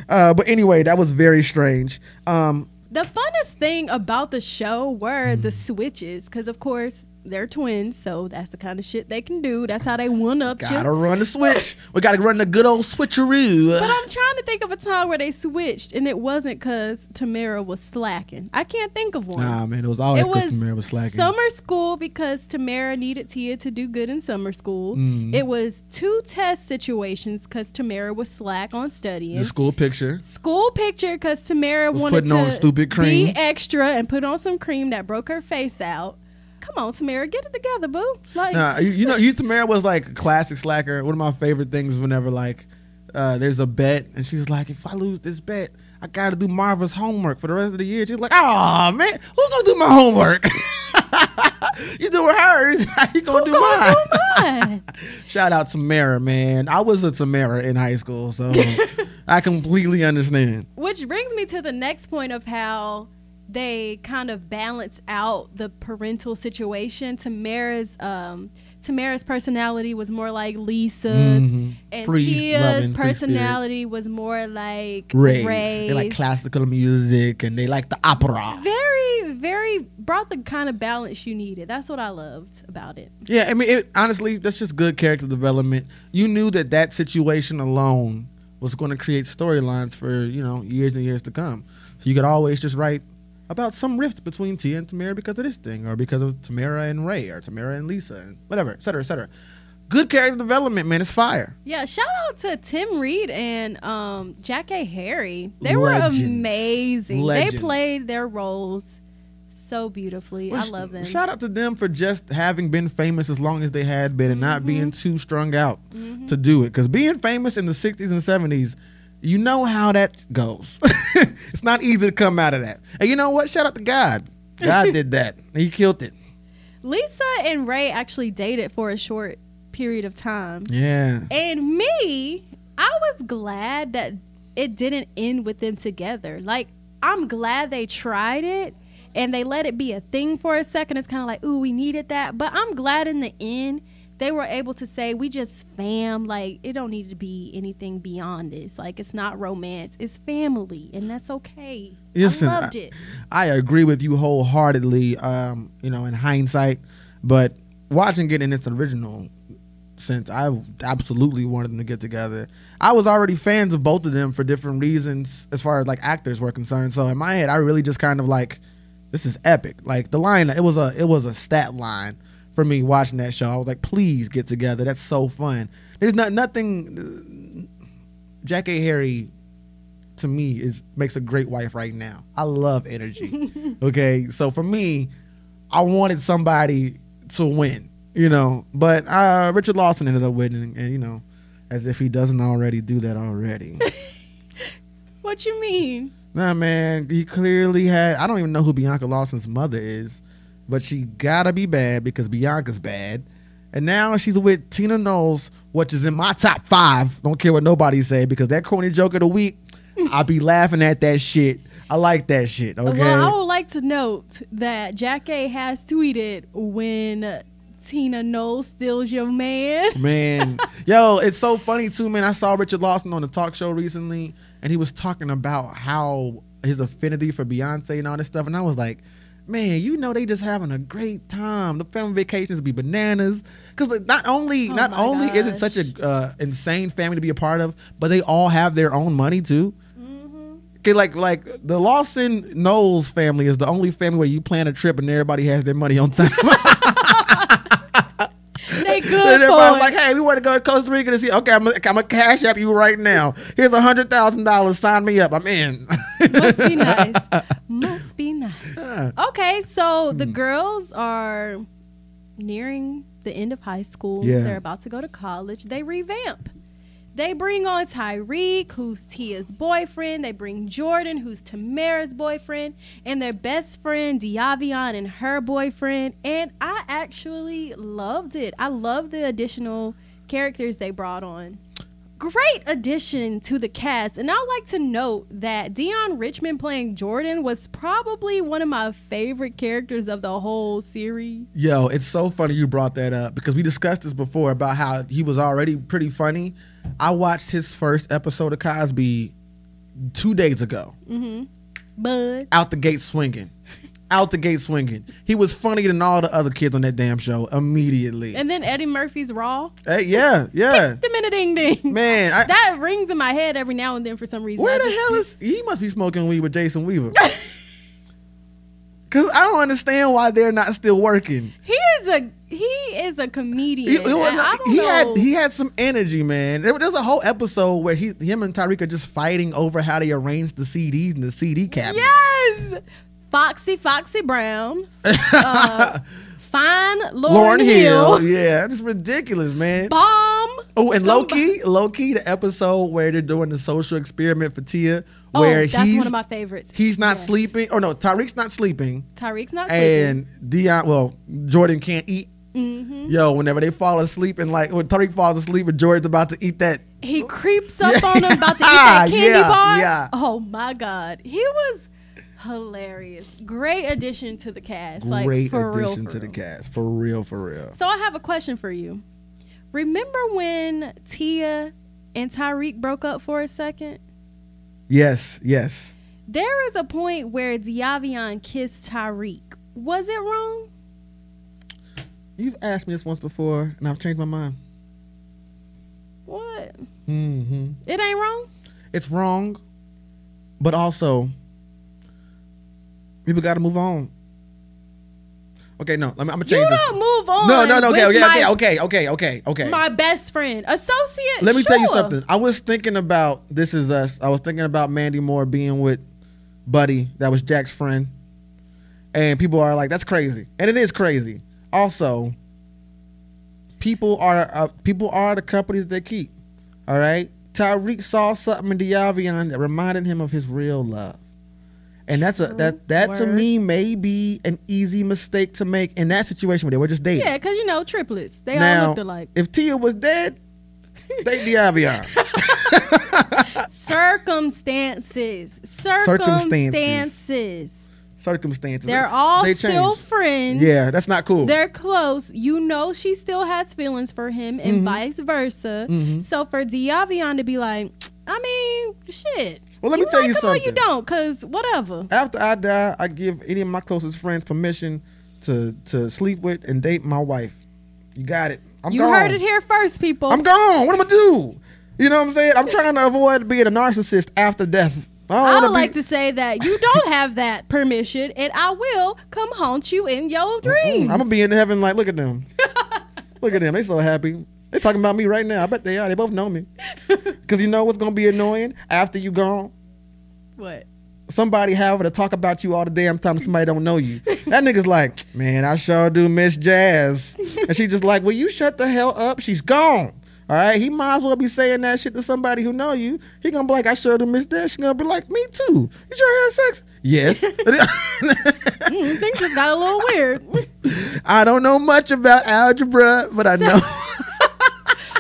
Uh, but anyway, that was very strange. Um, The funnest thing about the show were Mm. the switches, because of course they're twins, so that's the kind of shit they can do. That's how they one up you. gotta run the switch. We gotta run the good old switcheroo. But I'm trying to think of a time where they switched, and it wasn't because Tamera was slacking. I can't think of one. Nah, man, it was always because was Tamera was slacking. summer school because Tamera needed Tia to do good in summer school. Mm. It was two test situations because Tamera was slack on studying. the school picture. School picture because Tamera Was wanted to be extra and put on some cream that broke her face out. Come on, Tamera, get it together, boo. Like, Nah, you, you know, you Tamera was like a classic slacker. One of my favorite things whenever like uh, there's a bet and she's like, if I lose this bet, I gotta do Marva's homework for the rest of the year. She's like, oh man, who's gonna do my homework? [LAUGHS] you doing hers? [LAUGHS] How you gonna do gonna mine? do mine? [LAUGHS] Shout out to Tamera, man. I was a Tamera in high school, so I completely understand. Which brings me to the next point of how they kind of balance out the parental situation. Tamera's um Tamera's personality was more like Lisa's, Mhm. and Tia's loving, free spirit. personality was more like Rays. Ray's. They like classical music and they like the opera. Very, very brought the kind of balance you needed. That's what I loved about it. Yeah, I mean, it, honestly, that's just good character development. You knew that that situation alone was going to create storylines for you know years and years to come. So you could always just write about some rift between Tia and Tamera because of this thing, or because of Tamera and Ray, or Tamera and Lisa, and whatever, et cetera, et cetera. Good character development, man. It's fire. Yeah, shout out to Tim Reid and um, Jackée Harry. They Legends. were amazing. Legends. They played their roles so beautifully. I Well, sh- love them. Shout out to them for just having been famous as long as they had been and not Mm-hmm. being too strung out to do it. Because being famous in the 60s and 70s, you know how that goes. [LAUGHS] it's not easy to come out of that. And you know what? Shout out to God. God did [LAUGHS] that. He killed it. Lisa and Ray actually dated for a short period of time. Yeah. And me, I was glad that it didn't end with them together. Like, I'm glad they tried it and they let it be a thing for a second. It's kind of like, ooh, we needed that. But I'm glad in the end they were able to say, we just fam. Like, it don't need to be anything beyond this. Like, it's not romance, it's family. And that's okay. Listen, I loved it. I agree with you wholeheartedly, um, you know, in hindsight. But watching it in its original sense, I absolutely wanted them to get together. I was already fans of both of them for different reasons as far as like actors were concerned. So in my head, I really just kind of like, this is epic. Like the line, it was a it was a stat line for me watching that show. I was like, please get together. That's so fun. There's not nothing. Jackée Harry to me is makes a great wife right now. I love energy. [LAUGHS] okay, so for me, I wanted somebody to win, you know. But uh, Richard Lawson ended up winning, and you know, as if he doesn't already do that already. [LAUGHS] What you mean? nah, man, he clearly had. I don't even know who Bianca Lawson's mother is, but she gotta be bad because Bianca's bad. And now she's with Tina Knowles, which is in my top five. Don't care what nobody say because that corny joke of the week, I'll be [LAUGHS] laughing at that shit. I like that shit. Okay. Well, I would like to note that Jackée has tweeted when Tina Knowles steals your man. Man, [LAUGHS] yo, it's so funny too, man. I saw Richard Lawson on the talk show recently, and he was talking about how his affinity for Beyonce and all this stuff, and I was like, man, you know, they just having a great time. The family vacations be bananas because not only Oh not only is it such a uh, insane family to be a part of, but they all have their own money too. Mm-hmm. Okay, like like the Lawson Knowles family is the only family where you plan a trip and everybody has their money on time. [LAUGHS] [LAUGHS] Good And everybody's like, "Hey, we want to go to Costa Rica to see." Okay, I'm gonna, cash app you right now. Here's a hundred thousand dollars. Sign me up. I'm in. [LAUGHS] Must be nice. [LAUGHS] Must be nice. Okay, so the Hmm. girls are nearing the end of high school. Yeah. They're about to go to college. They revamp. They bring on Tyreek, who's Tia's boyfriend. They bring Jordan, who's Tamera's boyfriend, and their best friend Diavion and her boyfriend. And I actually loved it. I love the additional characters they brought on great addition to the cast. And I'd like to note that Deon Richmond playing Jordan was probably one of my favorite characters of the whole series. Yo, it's so funny you brought that up because we discussed this before about how he was already pretty funny. I watched his first episode of Cosby two days ago. Mm-hmm. Bud. Out the gate swinging. Out the gate swinging. He was funnier than all the other kids on that damn show immediately. And then Eddie Murphy's Raw. Hey, yeah, yeah. The minute ding ding. Man, I, That rings in my head every now and then for some reason. Where I the just- hell is he? Must be smoking weed with Jason Weaver. [LAUGHS] Cause I don't understand why they're not still working. He is a he is a comedian. He, he was not- he had he had some energy, man. There, there's a whole episode where he him and Tyreek are just fighting over how they arrange the CDs in the CD cabinet. Yes. Foxy Foxy Brown. [LAUGHS] uh, fine Lauryn, Lauryn Hill. Hill, [LAUGHS] yeah, it's ridiculous, man. Bomb. Oh, and low Somebody- key, low key, the episode where they're doing the social experiment for Tia, Oh, where that's he's one of my favorites. he's not Yes. sleeping, Oh no, Tyreek's not sleeping, Tyreek's not sleeping. and Deon, well, Jordan can't eat. Mm-hmm. Yo, whenever they fall asleep and like when Tyreek falls asleep and Jordan's about to eat that, He [LAUGHS] creeps up Yeah. on him about to eat that candy Yeah, bar. yeah. Oh my god, he was hilarious. Great addition to the cast. like great for real, addition for to the real. cast. For real, for real. So I have a question for you. Remember when Tia and Tyreek broke up for a second? Yes, yes. There is a point where Diavion kissed Tyreek. Was it wrong? You've asked me this once before, and I've changed my mind. What? hmm It ain't wrong. It's wrong, but also people got to move on. Okay, no, me, I'm gonna change this. don't move on. No, no, no. Okay, okay, my, okay, okay, okay, okay, okay. My best friend, associate. Let me tell you something. I was thinking about this is us. I was thinking about Mandy Moore being with Buddy, that was Jack's friend, and people are like, "That's crazy," and it is crazy. Also, people are uh, people are the company that they keep. All right, Tyreek saw something in Diavion that reminded him of his real love, and that's a that that to me may be an easy mistake to make in that situation where they were just dating. Yeah, because you know triplets. They all now, looked alike. if Tia was dead, they Diavion. [LAUGHS] [LAUGHS] Circumstances. Circumstances. circumstances. They're all They still friends. Yeah, that's not cool. They're close. You know she still has feelings for him and Mm-hmm. vice versa. So for Diavion to be like, I mean, shit. Well, let me tell you something. or you don't, because whatever. After I die, I give any of my closest friends permission to to sleep with and date my wife. You got it. I'm gone. you gone. heard it here first, people. I'm gone. What am I do? You know what I'm saying? I'm trying to avoid being a narcissist after death. I I like be, to say that you don't have that permission, and I will come haunt you in your dreams. I'm gonna be in heaven. Like, look at them. [LAUGHS] look at them. They so happy. They talking about me right now. I bet they are. They both know me. [LAUGHS] Cause you know what's gonna be annoying after you gone. what? somebody having to talk about you all the damn time somebody don't know you. That [LAUGHS] nigga's like, man, I sure do miss Jazz. And she just like, will you shut the hell up? She's gone. All All right, he might as well be saying that shit to somebody who know you. He gonna be like, I sure do miss that. She gonna be like, me too. You sure had sex? Yes. [LAUGHS] Mm, things just got a little weird. I don't know much about algebra, but I know.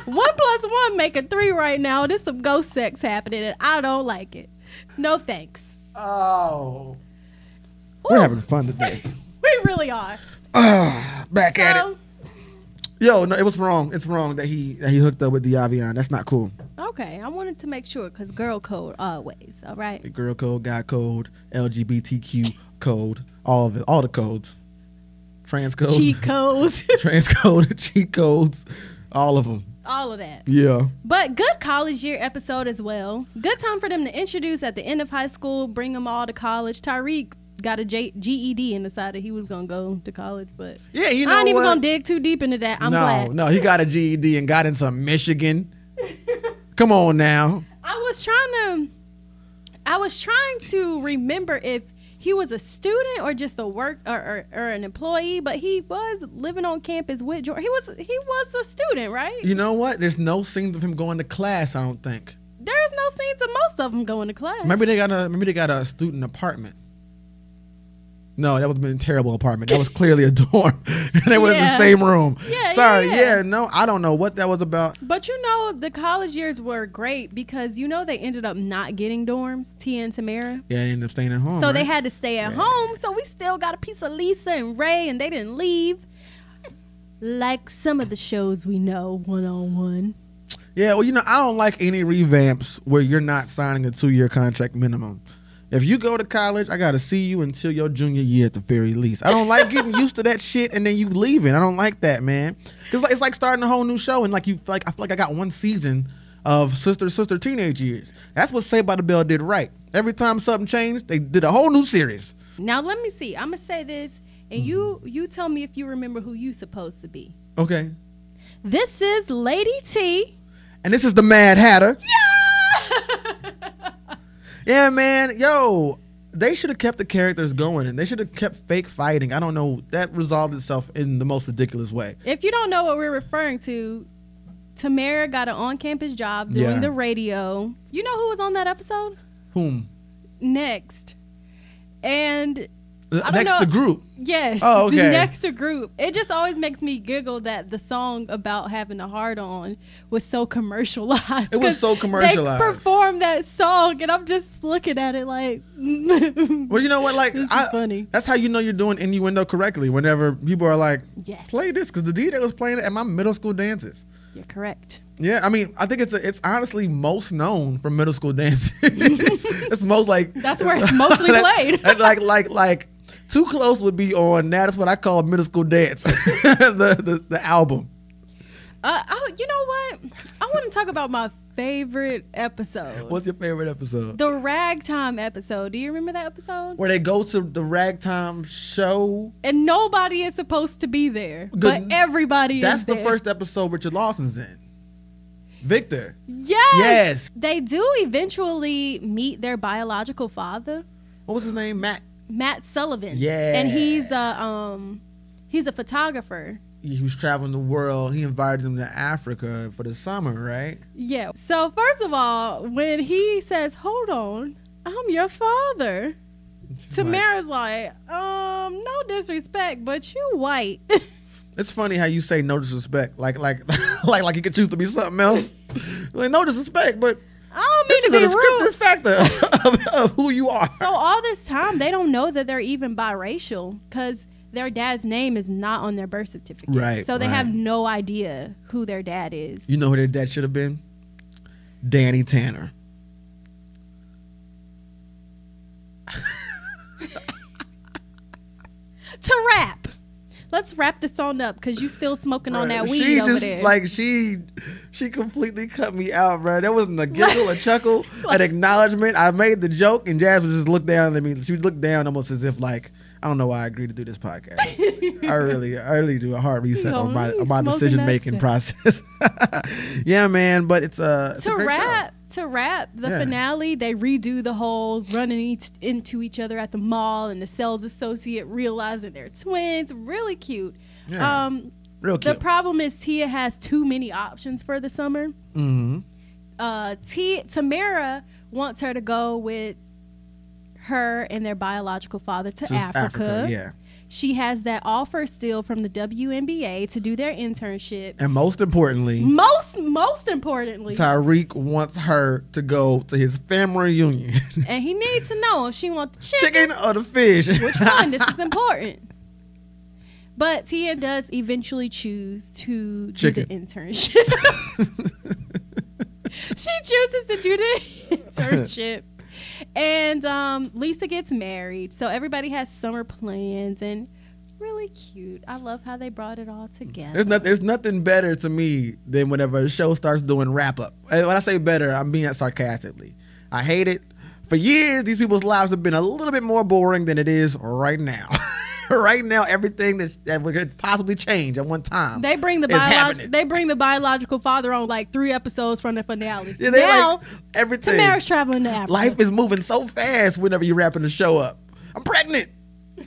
One plus one make a three right now. There's some ghost sex happening, and I don't like it. No thanks. oh, we're having fun today. [LAUGHS] We really are. Ah, back at it. Yo, no, it was wrong. It's wrong that he that he hooked up with Diavion. That's not cool. okay, I wanted to make sure because girl code always. All right. Girl code, guy code, LGBTQ code, all of it, all the codes, trans code, Cheat codes, [LAUGHS] trans code, [LAUGHS] cheat codes, all of them. All of that. Yeah. But good college year episode as well. Good time for them to introduce at the end of high school, bring them all to college. Tyreek got a J- GED and decided he was gonna go to college, but Yeah, you know I ain't even gonna dig too deep into that. I'm no, glad. no, he got a GED and got into Michigan. [LAUGHS] Come on now. I was trying to, I was trying to remember if he was a student or just a work or, or, or an employee, but he was living on campus with George. He was he was a student, right? You know what? There's no scenes of him going to class. I don't think. There's no scenes of most of them going to class. Maybe they got a maybe they got a student apartment. No, that would have been a terrible apartment. That was clearly a [LAUGHS] dorm. [LAUGHS] they were in the same room. Yeah, Sorry. yeah, Yeah, yeah. no, I don't know what that was about. But you know, the college years were great because you know they ended up not getting dorms, Tia and Tamara. Yeah, they ended up staying at home. So they had to stay at home. So we still got a piece of Lisa and Ray, and they didn't leave. Like some of the shows we know, one on one. Yeah, well, you know, I don't like any revamps where you're not signing a two year contract minimum. If you go to college, I gotta see you until your junior year at the very least. I don't like getting used to that shit and then you leaving. I don't like that, man. Cause like, it's like starting a whole new show and like you like I feel like I got one season of sister sister teenage years. That's what Saved by the Bell did right. Every time something changed, they did a whole new series. Now let me see. I'm gonna say this, and hmm. you you tell me if you remember who you supposed to be. Okay. This is Lady T. And this is the Mad Hatter. Yeah, [LAUGHS] man. Yo, they should have kept the characters going and they should have kept fake fighting. I don't know. That resolved itself in the most ridiculous way. If you don't know what we're referring to, Tamera got an on-campus job doing Yeah. the radio. You know who was on that episode? Whom? Next, and Next know. the group. Yes. Oh, [LAUGHS] okay. next to group. It just always makes me giggle that the song about having a heart on was so commercialized. It was [LAUGHS] so commercialized. They performed that song, and I'm just looking at it like. [LAUGHS] Well, you know what? Like, This is I- funny. That's how you know you're doing innuendo correctly. Whenever people are like, Yes. "Play this," because the DJ was playing it at my middle school dances. You're correct. Yeah, I mean, I think it's a, it's honestly most known from middle school dances. it's most like That's where it's mostly played. Like like like too close would be on. That's what I call middle school dance. [LAUGHS] the, the the album. Uh, oh, you know what? I want to talk about my favorite episode. What's your favorite episode? the ragtime episode. Do you remember that episode? Where they go to the ragtime show. And nobody is supposed to be there, but everybody That's the there. first episode Richard Lawson's in. Victor. Yes. Yes. They do eventually meet their biological father, What was his name? Matt. Matt Sullivan. Yeah. And he's a um he's a photographer. He was traveling the world. He invited him to Africa for the summer, right? Yeah. So first of all, when he says, "Hold on, I'm your father," Tamera's like, "Um, no disrespect, but you white." [LAUGHS] It's funny how you say no disrespect, like like [LAUGHS] like like you could choose to be something else. [LAUGHS] like no disrespect, but I don't this mean is to a descriptive factor [LAUGHS] of, of who you are. So all this time, they don't know that they're even biracial because their dad's name is not on their birth certificate. Right, So they right. have no idea who their dad is. You know who their dad should have been? Danny Tanner. [LAUGHS] to rap. Let's wrap this on up because you still smoking on that weed she over just there. like she she completely cut me out, bro. There wasn't a giggle, a [LAUGHS] chuckle, an acknowledgement. I made the joke, and Jazz just looked down at me. She would look down almost as if like I don't know why I agreed to do this podcast. [LAUGHS] I really, I really do a hard reset on my on my decision making process. [LAUGHS] yeah, man, but it's a, it's a to great show. To wrap. the Yeah. finale, they redo the whole running each, into each other at the mall and the sales associate realizing they're twins. Really cute. Yeah. Um, Real The problem is Tia has too many options for the summer. mm-hmm. Uh, T- Tamera wants her to go with her and their biological father to Just Africa. Yeah. She has that offer still from the WNBA to do their internship. And most importantly, Most most importantly, Tyreek wants her to go to his family reunion. [LAUGHS] and he needs to know if she wants the chicken, Chicken or the fish? which one. This is [LAUGHS] important. But Tia does eventually choose to do the internship. [LAUGHS] she chooses to do the internship. And um, Lisa gets married. So everybody has summer plans and really cute. I love how they brought it all together. There's not, there's nothing better to me than whenever a show starts doing wrap up. And when I say better, I'm being sarcastically. I hate it. For years, these people's lives have been a little bit more boring than it is right now. [LAUGHS] [LAUGHS] right now, everything that's, that we could possibly change at one time. They bring the biolog- they bring the biological father on like three episodes from the finale. Yeah, now like everything. Tamera's traveling to Africa. Life is moving so fast whenever you're wrapping the show up. I'm pregnant.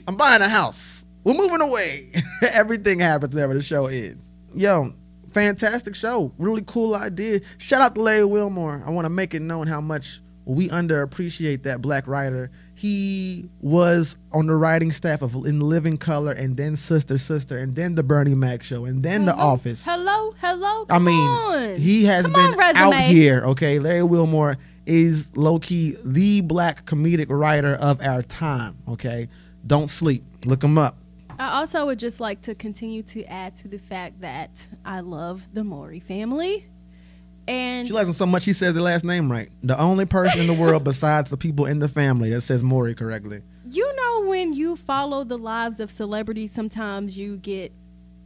I'm buying a house. We're moving away. [LAUGHS] Everything happens whenever the show ends. Yo, fantastic show. Really cool idea. Shout out to Larry Wilmore. I want to make it known how much we underappreciate that black writer. He was on the writing staff of In Living Color and then Sister Sister and then the Bernie Mac show and then The mm-hmm. Office. Hello, hello. I mean, on. he has Come been on, out here. Okay, Larry Wilmore is low key the black comedic writer of our time. Okay, don't sleep. Look him up. I also would just like to continue to add to the fact that I love the Mowry family. And She likes him so much. She says the last name right. The only person in the world [LAUGHS] besides the people in the family that says Mowry correctly. you know, when you follow the lives of celebrities, sometimes you get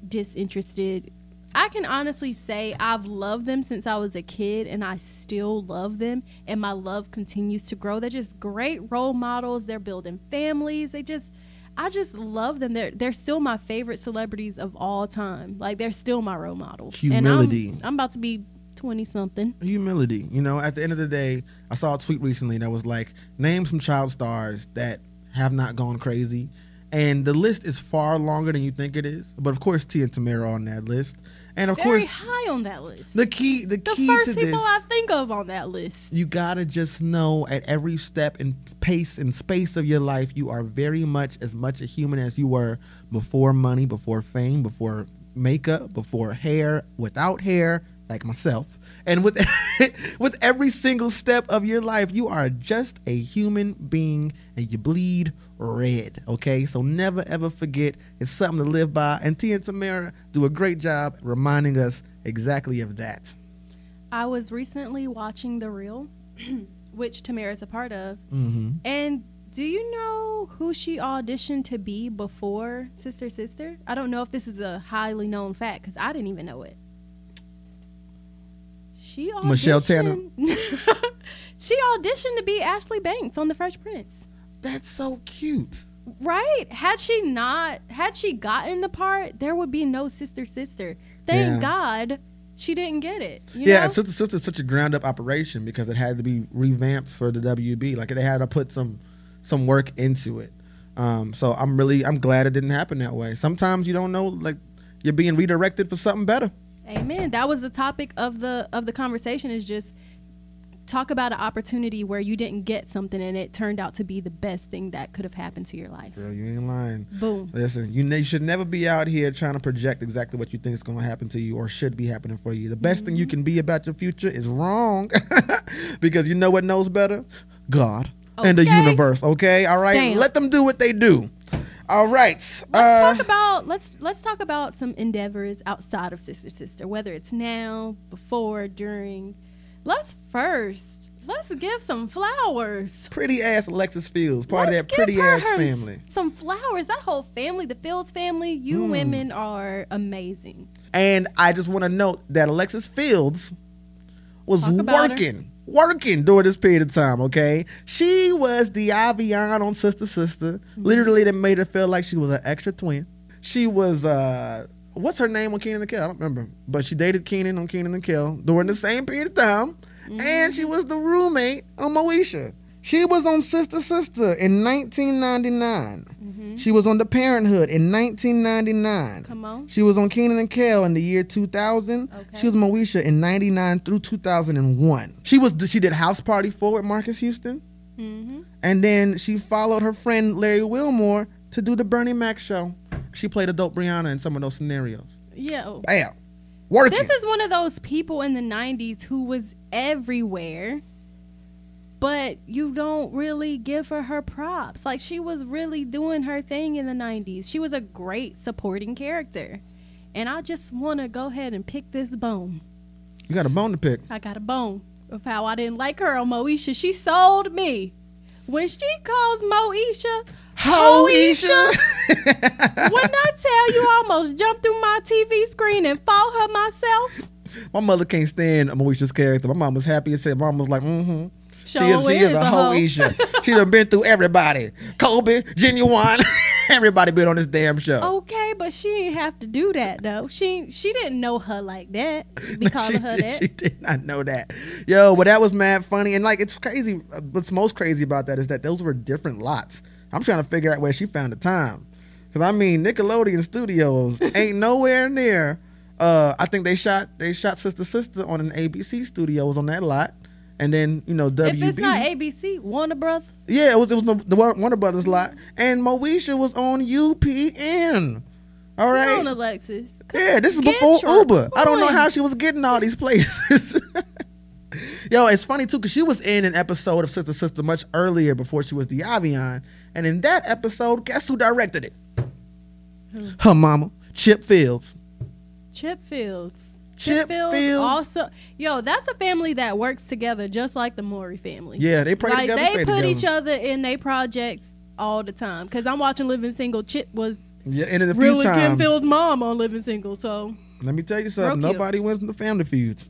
disinterested. I can honestly say I've loved them since I was a kid and I still love them and my love continues to grow. They're just great role models. They're building families. They just I just love them. They're they're still my favorite celebrities of all time. Like they're still my role models. Humility. And I'm, I'm about to be 20 something. Humility. You know, at the end of the day, I saw a tweet recently that was like, name some child stars that have not gone crazy. And the list is far longer than you think it is. But of course, T and Tamera are on that list. And of Very course, high on that list. the key the, key. the key first to people this, I think of on that list. you gotta just know at every step and pace and space of your life, you are very much as much a human as you were before money, before fame, before makeup, before hair, without hair, like myself. And with [LAUGHS] with every single step of your life, you are just a human being and you bleed red. Okay? So never ever forget it's something to live by. And Tia and Tamera do a great job reminding us exactly of that. I was recently watching The Real, [CLEARS THROAT] which Tamera is a part of. Mm-hmm. And do you know who she auditioned to be before Sister Sister? I don't know if this is a highly known fact because I didn't even know it. She auditioned, Michelle Tanner. [LAUGHS] she auditioned to be Ashley Banks on The Fresh Prince. That's so cute. Right? Had she not, had she gotten the part, there would be no Sister Sister. Thank Yeah. God she didn't get it. You yeah, know? Sister Sister is such a ground up operation because it had to be revamped for the WB. Like they had to put some some work into it. Um, so I'm really I'm glad it didn't happen that way. Sometimes you don't know like you're being redirected for something better. Amen. That was the topic of the of the conversation is just talk about an opportunity where you didn't get something and it turned out to be the best thing that could have happened to your life. Girl, you ain't lying. Boom. Listen, you, should never be out here trying to project exactly what you think is going to happen to you or should be happening for you. The best thing you mm-hmm. can be about your future is wrong [LAUGHS] because you know what knows better? God and the universe, okay? All right? Let them do what they do. All right. Let's uh, talk about let's let's talk about some endeavors outside of Sister Sister, whether it's now, before, during. Let's first let's give some flowers. pretty ass Alexis Fields, part Let's of that pretty ass family. Some flowers. That whole family, the Fields family, you Hmm. women are amazing. And I just want to note that Alexis Fields was Talk about her. working, working during this period of time, okay? She was Diavion on Sister Sister. Mm-hmm. Literally, that made her feel like she was an extra twin. She was, uh, what's her name on Kenan and Kel? I don't remember. But she dated Kenan on Kenan and Kel during the same period of time. And Mm-hmm. she was the roommate on Moesha. She was on Sister Sister in 1999. Mm-hmm. She was on The Parenthood in 1999. Come on. She was on Kenan and Kel in the year 2000. Okay. She was Moesha in 99 through 2001. She was she did House Party 4 with Marques Houston. Mm-hmm. And then she followed her friend Larry Wilmore to do the Bernie Mac show. She played adult Brianna in some of those scenarios. Yeah. Bam. Working. This is one of those people in the 90s who was everywhere, but you don't really give her her props. Like, she was really doing her thing in the 90s. She was a great supporting character. And I just want to go ahead and pick this bone. you got a bone to pick. I got a bone of how I didn't like her on Moesha. She sold me. When she calls Moesha, Hoesha, [LAUGHS] when I tell you I almost jumped through my TV screen and fought her myself, My mother can't stand Moesha's character. My mom was happy as said. Mom was like, mm-hmm. She is, she is is a a whole hoe. Isha. [LAUGHS] she done been through everybody. Kobe, Genuine, [LAUGHS] everybody been on this damn show. Okay, but she didn't have to do that though. She she didn't know her like that. [LAUGHS] Be calling she, her she that. did not know that. Yo, but that was mad funny. And like, it's crazy. What's most crazy about that is that those were different lots. I'm trying to figure out where she found the time. Because I mean, Nickelodeon Studios ain't nowhere near. Uh, I think they shot they shot Sister Sister on an ABC Studios on that lot. And then, you know, WB. If it's not ABC, Warner Brothers. Yeah, it was it was the, the Warner Brothers lot, and Moesha was on UPN. All right, Come on, Alexis. yeah, this is Get before Uber. I don't know how she was getting all these places. [LAUGHS] Yo, it's funny too because she was in an episode of Sister Sister much earlier before she was Diavion, and in that episode, guess who directed it? Her mama, Chip Fields. Chip Fields. Chip Fields. Also, yo, that's a family that works together just like the Mowry family. Yeah, they pray like together, they put together. each other in their projects all the time. Cause I'm watching Living Single. Chip was Yeah, and a few really Kim. Fields' mom on Living Single. So Let me tell you something. Real cute. Nobody wins the family feuds.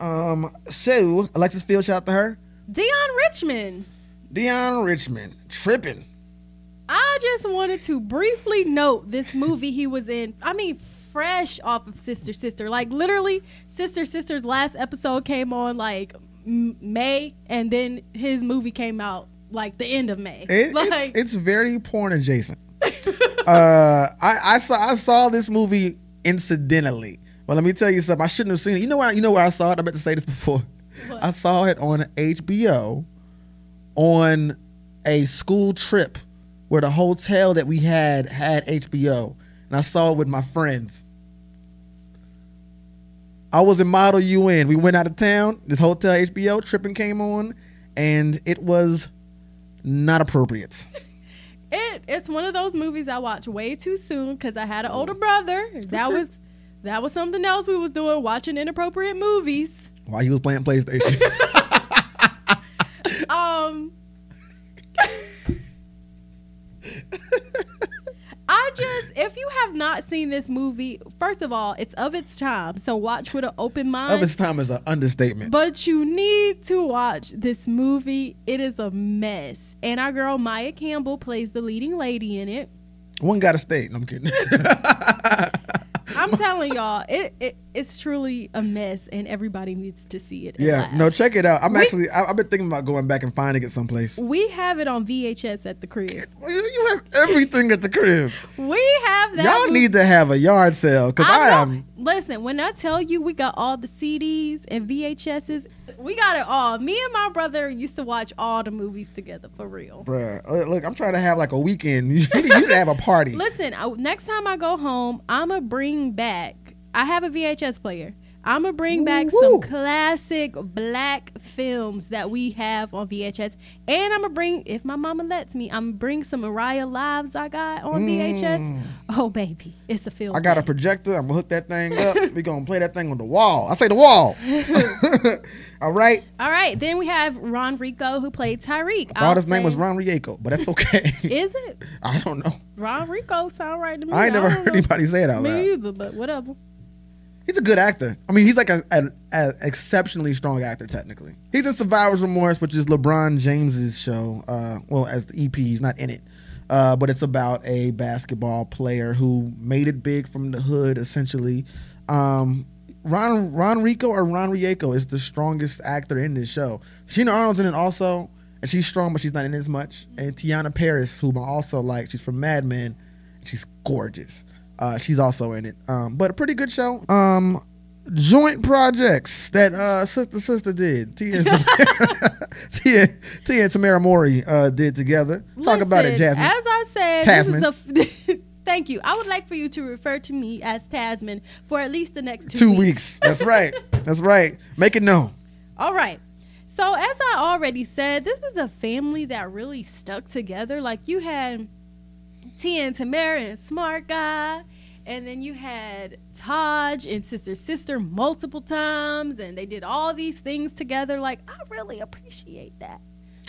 Um, so Alexis Field, shout out to her. Deon Richmond. Deon Richmond tripping. I just wanted to briefly note this movie he was in. I mean, fresh off of Sister Sister. Like literally, Sister Sister's last episode came on like M- May, and then his movie came out like the end of May. It- like it's, it's very porn adjacent. [LAUGHS] uh, I, I saw I saw this movie incidentally. Well, let me tell you something. I shouldn't have seen it. You know where you know where I saw it. I meant to say this before. What? I saw it on HBO on a school trip where the hotel that we had had HBO, and I saw it with my friends. I was in Model UN. We went out of town. This hotel HBO tripping came on, and it was not appropriate. [LAUGHS] it, it's one of those movies I watched way too soon because I had an older brother. That was that was something else we was doing, watching inappropriate movies. While he was playing PlayStation. [LAUGHS] [LAUGHS] Um, I just, if you have not seen this movie, first of all, it's of its time, so watch with an open mind. of its time is an understatement. but you need to watch this movie. It is a mess, and our girl Maia Campbell plays the leading lady in it. One got to stay. No, I'm kidding. [LAUGHS] I'm telling y'all, it, it it's truly a mess, and everybody needs to see it. yeah, no, check it out. I'm We- actually, I, I've been thinking about going back and finding it someplace. we have it on VHS at the crib. You- have everything at the crib. We have that. Y'all movie- need to have a yard sale because I, I am. Listen, when I tell you we got all the CDs and VHSs, we got it all. Me and my brother used to watch all the movies together for real. Bruh, uh, look, I'm trying to have like a weekend. [LAUGHS] You need to have a party. Listen, next time I go home, I'ma bring back. I have a VHS player. I'ma bring back Woo. some classic black films that we have on VHS, and I'ma bring, if my mama lets me, I'm bring some Mariah lives I got on VHS. Oh baby, it's a film. Mm. I got a projector. I'm gonna hook that thing up. [LAUGHS] we gonna play that thing on the wall. I say the wall. [LAUGHS] All right. All right, then we have Ron Rico who played Tyreek. I thought I'll his name was Ron Rieko, but that's okay. [LAUGHS] Is it I don't know. Ron Rico? Sound right to me. I ain't never don't heard know. anybody say it out Me loud. either, but whatever. He's a good actor. I mean, he's like an exceptionally strong actor technically. He's in Survivor's Remorse, which is LeBron James's show. Uh, well, as the EP, he's not in it, uh, but it's about a basketball player who made it big from the hood, essentially. Um, Ron Ron Rico or Ron Rieko is the strongest actor in this show. Tichina Arnold's in it also, and she's strong, but she's not in as much. And Teyonah Parris, whom I also like, she's from Mad Men. She's gorgeous. Uh, she's also in it. Um, but a pretty good show. Um, joint projects that uh, sister sister did. Tia [LAUGHS] [LAUGHS] and Tamera, Tia, Tia and Tamera Mowry uh, did together. Talk about it, Jasmine. As I said, Tasman. this is a. [LAUGHS] Thank you. I would like for you to refer to me as Tasman for at least the next two, Two weeks. That's right. That's right. Make it known. All right. So as I already said, this is a family that really stuck together. Like you had Tia and Tamera and Smart Guy, and then you had Taj and Sister Sister multiple times, and they did all these things together. Like I really appreciate that.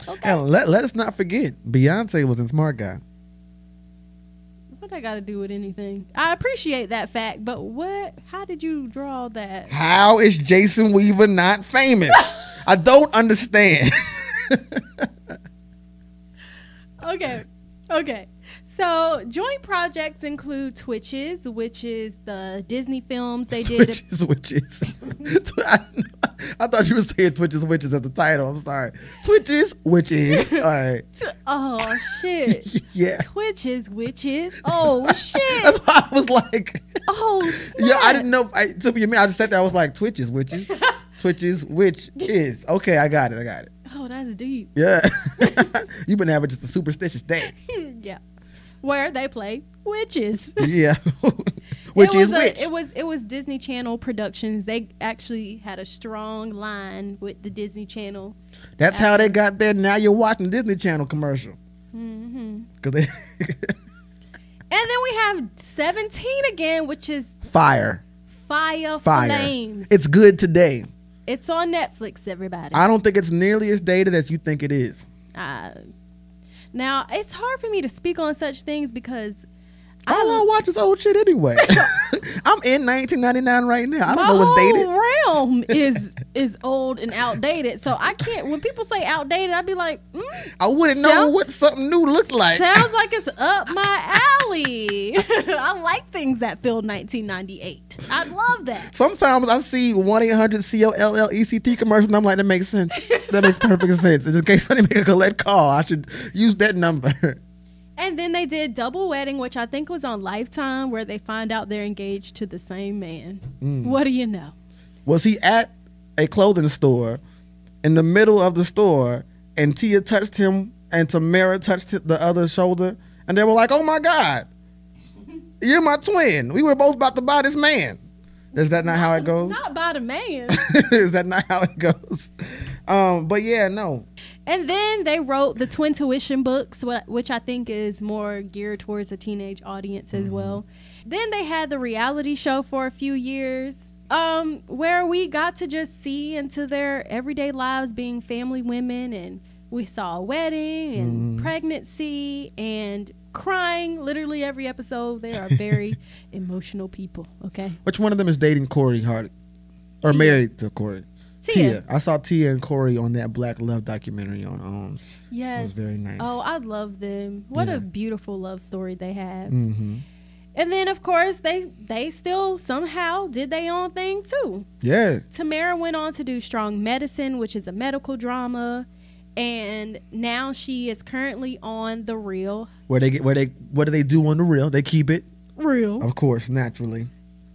Okay. And let, let us not forget, Beyonce was in Smart Guy. What I got to do with anything? I appreciate that fact, but what? How did you draw that? How is Jason Weaver not famous? [LAUGHS] I don't understand. [LAUGHS] Okay. Okay. So joint projects include Twitches, which is the Disney films they did. Twitches, witches. [LAUGHS] I, I thought you were saying Twitches, witches at the title. I'm sorry. Twitches, witches. [LAUGHS] All right. Oh shit. [LAUGHS] Yeah. Twitches, witches. Oh shit. That's why I was like, Oh yeah, I didn't know. I, to be I just sat there. I was like, Twitches, witches. Twitches, which is. Okay, I got it. I got it. Oh, that's deep. Yeah. You've been having just a superstitious day. yeah. Where they play witches. [LAUGHS] Yeah. [LAUGHS] which it was is a-. It was it was Disney Channel Productions. They actually had a strong line with the Disney Channel. That's how they got there. Now you're watching Disney Channel commercial. Mm hmm Cause they [LAUGHS] And then we have 17 again, which is fire, Fire, fire. Flames. It's good today. It's on Netflix, everybody. I don't think it's nearly as dated as you think it is. Uh, now, it's hard for me to speak on such things because I don't want to watch this old shit anyway. [LAUGHS] [LAUGHS] I'm in 1999 right now. I don't know what's dated. whole realm is is old and outdated. So I can't. When people say outdated, I'd be like, mm, I wouldn't know what something new looked like. sounds like it's [LAUGHS] up my alley. I like things that feel 1998. I love that. Sometimes I see 1 800 C O L L E C T commercials, and I'm like, that makes sense. That makes perfect sense. In case I make a collect call, I should use that number. And then they did Double Wedding, which I think was on Lifetime, where they find out they're engaged to the same man. Mm. What do you know? Was he at a clothing store in the middle of the store and Tia touched him and Tamera touched the other shoulder and they were like, oh my God, you're my twin. We were both about to buy this man. Is that not how it goes? Not by the man. [LAUGHS] Is that not how it goes? Um, but yeah, no. And then they wrote the Twintuition books, which I think is more geared towards a teenage audience Mm-hmm. as well. Then they had the reality show for a few years, um, where we got to just see into their everyday lives being family women, and we saw a wedding and Mm-hmm. pregnancy and crying literally every episode. They are very [LAUGHS] emotional people. Okay, Which one of them is dating Corey Hart or Tia. married to Corey? Tia. I saw Tia and Corey on that Black Love documentary on. Um, Yes. It was very nice. Oh, I love them. What Yeah. a beautiful love story they have. hmm And then of course they they still somehow did their own thing too. Yeah, Tamera went on to do Strong Medicine, which is a medical drama, and now she is currently on The Real. where they get where they what do they do on the real? They keep it, Real. of course, naturally.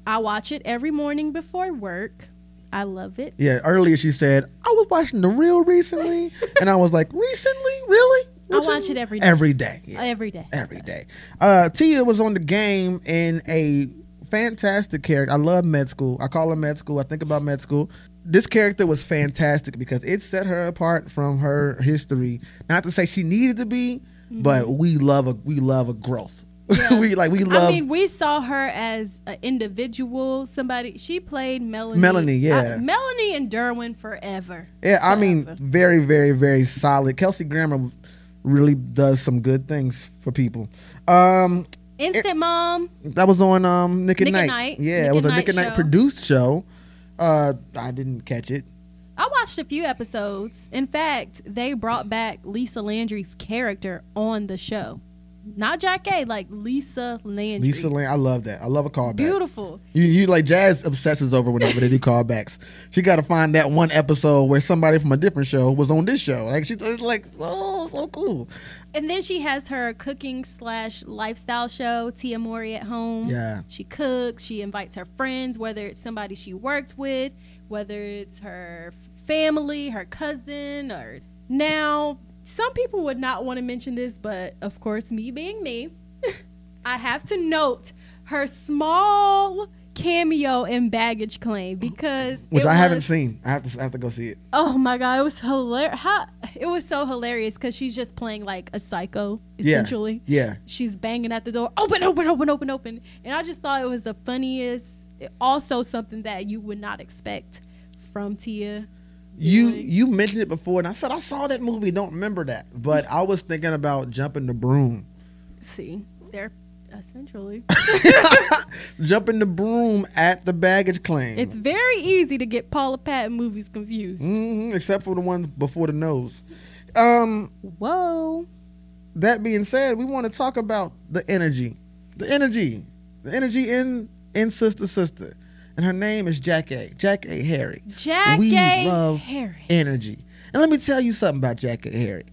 I watch it every morning before work. I love it. Yeah, earlier she said I was watching the real recently, [LAUGHS] and I was like, recently, really? I watch it every day. Every day. Yeah. Every day. every day. Uh, Tia was on the game in a fantastic character. I love med school. I call her med school. I think about med school. This character was fantastic because it set her apart from her history. Not to say she needed to be, but we love a we love a growth. Yeah. [LAUGHS] we like we love I mean, we saw her as an individual. Somebody she played Melanie. Melanie, yeah. I- Melanie and Derwin forever. Yeah, I mean, very, very, very solid. Kelsey Grammer really does some good things for people. Um, Instant Mom. that was on um Nick at Nick Night. Night. Yeah, Nick it was at a Nick Night at Night produced show. Uh, I didn't catch it. I watched a few episodes. In fact, they brought back Lisa Landry's character on the show. Not Jackée, like Lisa Landry. Lisa Lane, I love that. I love a callback. Beautiful. You, you like Jazz obsesses over whenever they do callbacks. She got to find that one episode where somebody from a different show was on this show. Like she, it's like so so cool. And then she has her cooking slash lifestyle show, Tia Mowry at home. Yeah. She cooks. She invites her friends, whether it's somebody she worked with, whether it's her family, her cousin, or now some people would not want to mention this, but of course, me being me, [LAUGHS] I have to note her small cameo in baggage claim because Which I haven't seen. I have to I have to go see it. Oh my god, it was hilarious. How, it was so hilarious because she's just playing like a psycho, essentially. Yeah. essentially. Yeah. She's banging at the door, open, open, open, open, open. And I just thought it was the funniest. Also, something that you would not expect from Tia. You you mentioned it before, and I said I saw that movie. Don't remember that, but I was thinking about jumping the broom. See, they're essentially. [LAUGHS] Jumping the broom at the baggage claim. it's very easy to get Paula Patton movies confused. hmm except for the ones before the nose. Um, Whoa. that being said, we want to talk about the energy, the energy, the energy in in Sister Sister, and her name is Jackée. Jack A. Harry. Jack we A. love Harry. energy, and let me tell you something about Jackée. Harry.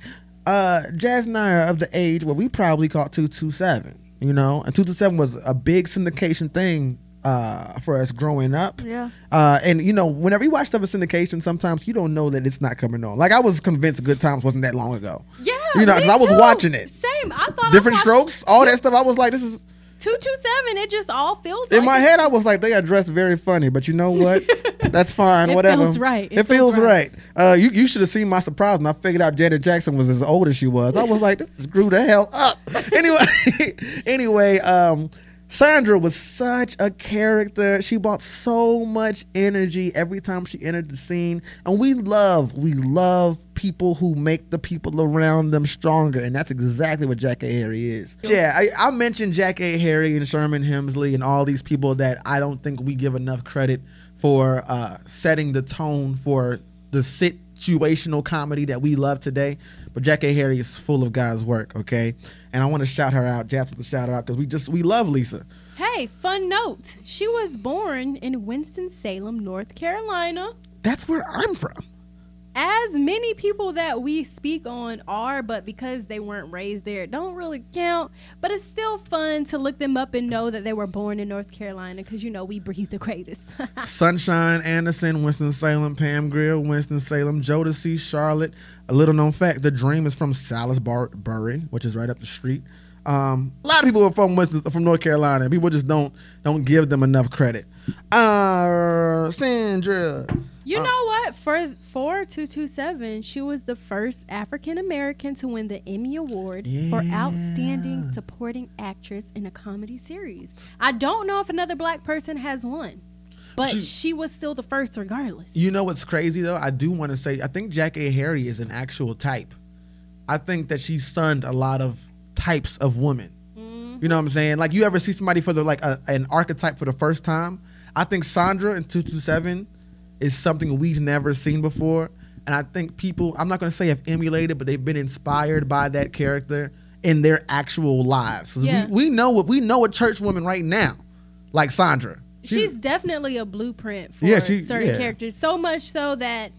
Uh, Jazz and I are of the age where we probably caught two two seven. You know, and two two seven was a big syndication thing uh, for us growing up. Yeah. Uh, and you know, whenever you watch stuff in syndication, sometimes you don't know that it's not coming on. Like I was convinced Good Times wasn't that long ago. Yeah. You know, 'cause me I was watching it. Same. I thought Different strokes, all that stuff. I was like, this is 227. It just all feels in like my it. head. I was like, they are dressed very funny, but you know what? That's fine. It whatever. feels right. It, It feels, feels right. Uh, you you should have seen my surprise when I figured out Janet Jackson was as old as she was. I was like, this grew the hell up. [LAUGHS] Anyway, [LAUGHS] anyway, um. Sandra was such a character. She brought so much energy every time she entered the scene. And we love, we love people who make the people around them stronger. And that's exactly what Jackée. Harry is. Yeah, I, I mentioned Jackée. Harry and Sherman Hemsley and all these people that I don't think we give enough credit for uh, setting the tone for the situational comedy that we love today. But Jackée. Harry is full of God's work, okay? And I want to shout her out, Jasper to shout her out because we just we love Lisa. Hey, fun note. She was born in Winston-Salem, North Carolina. That's where I'm from. As many people that we speak on are, but because they weren't raised there, it don't really count. But it's still fun to look them up and know that they were born in North Carolina because, you know, we breathe the greatest. [LAUGHS] Sunshine Anderson, Winston Salem, Pam Grier, Winston Salem, Jodeci, Charlotte. A little known fact: The Dream is from Salisbury, which is right up the street. Um, a lot of people are from Winston, from North Carolina. and People just don't don't give them enough credit. Uh, Sandra. you Uh, know what? For for 227, she was the first African American to win the Emmy Award for Outstanding Supporting Actress in a Comedy Series. I don't know if another black person has won, but She- she was still the first regardless. You know what's crazy though? I do want to say I think Jackée. Harry is an actual type. I think that she sunned a lot of types of women. You know what I'm saying? Like you ever see somebody for the like a, an archetype for the first time? I think Sandra in 227 is something we've never seen before. And I think people, I'm not going to say have emulated, but they've been inspired by that character in their actual lives. Yeah. We, we know what we know a church woman right now, like Sandra. She's definitely a blueprint for Yeah, she- certain yeah. characters. So much so that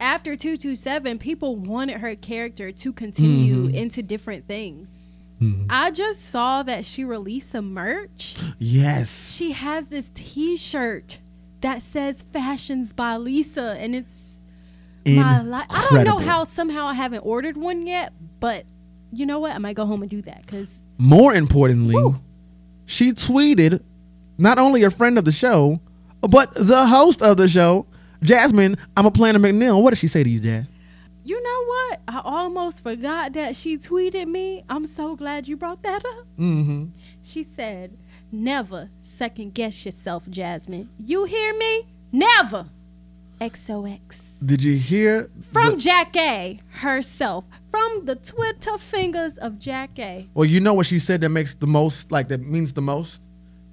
after 227, people wanted her character to continue Mm-hmm. into different things. Mm-hmm. I just saw that she released some merch. yes. She has this t shirt that says Fashions by Lisa, and it's my life. I don't know how somehow I haven't ordered one yet, but you know what? I might go home and do that because More importantly, she tweeted not only a friend of the show, but the host of the show, Jasmine. I'm a planner McNeil. What did she say to you, Jazz? You know what? I almost forgot that she tweeted me. I'm so glad you brought that up. Mm-hmm. She said, Never second guess yourself, Jasmine. You hear me? Never. XOX. Did you hear? From the- Jackée herself. From the Twitter fingers of Jackée. well, you know what she said that makes the most, like that means the most.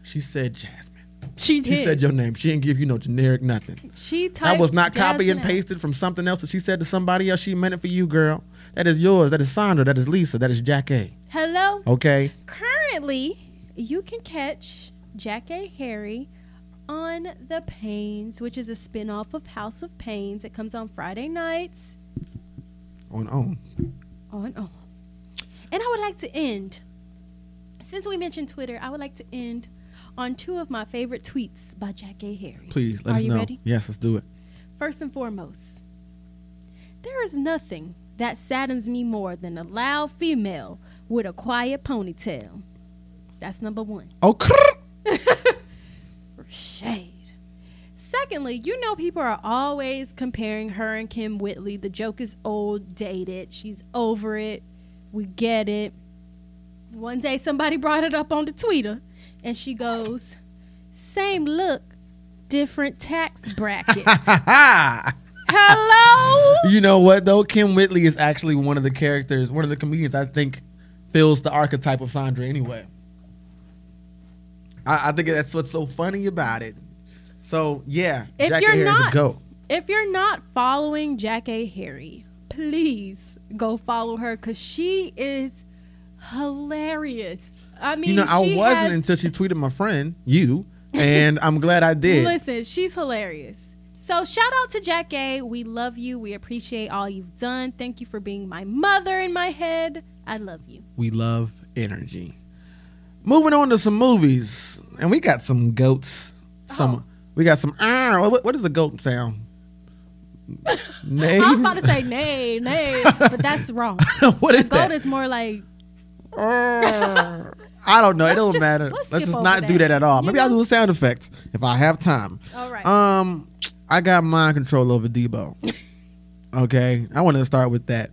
She said, Jasmine, She She said your name. She didn't give you no generic nothing. she typed That was not copy and pasted from something else that she said to somebody else. She meant it for you, girl. That is yours. That is Sandra. That is Lisa. That is Jackée. Hello. Okay. Currently, you can catch Jackée. Harry on The Paynes, which is a spin-off of House of Paynes. It comes on Friday nights On on. on oh. And I would like to end, since we mentioned Twitter, I would like to end on two of my favorite tweets by Jackée. Harry. Please let Are us you know. ready? Yes, let's do it. First and foremost, there is nothing that saddens me more than a loud female with a quiet ponytail. That's number one. Oh. For [LAUGHS] shade. Secondly, you know people are always comparing her and Kym Whitley. The joke is old, dated. She's over it. We get it. One day somebody brought it up on the Twitter and she goes, Same look, different tax bracket. [LAUGHS] Hello? you know what though? Kym Whitley is actually one of the characters, one of the comedians I think fills the archetype of Sandra anyway. I, I think that's what's so funny about it. So yeah, If Jackie you're Harris not- a go. If you're not following Jackée. Harry, please go follow her because she is hilarious. I mean, You know, I wasn't has- until she tweeted my friend you, and I'm glad I did. Listen, she's hilarious. So shout out to Jackée. We love you. We appreciate all you've done. Thank you for being my mother in my head. I love you. We love energy. Moving on to some movies, and we got some goats. Some Oh. we got some. "Arr." What, what does a goat sound? Nay. [LAUGHS] I was about to say nay, nay, but that's wrong. [LAUGHS] what is Goat that? is more like Arr. I don't know. it Let's don't just- matter. let's Let's, just not do that. that at all. You Maybe I'll do a sound effect if I have time. all right. Um, I got mind control over Debo. [LAUGHS] okay, I want to start with that.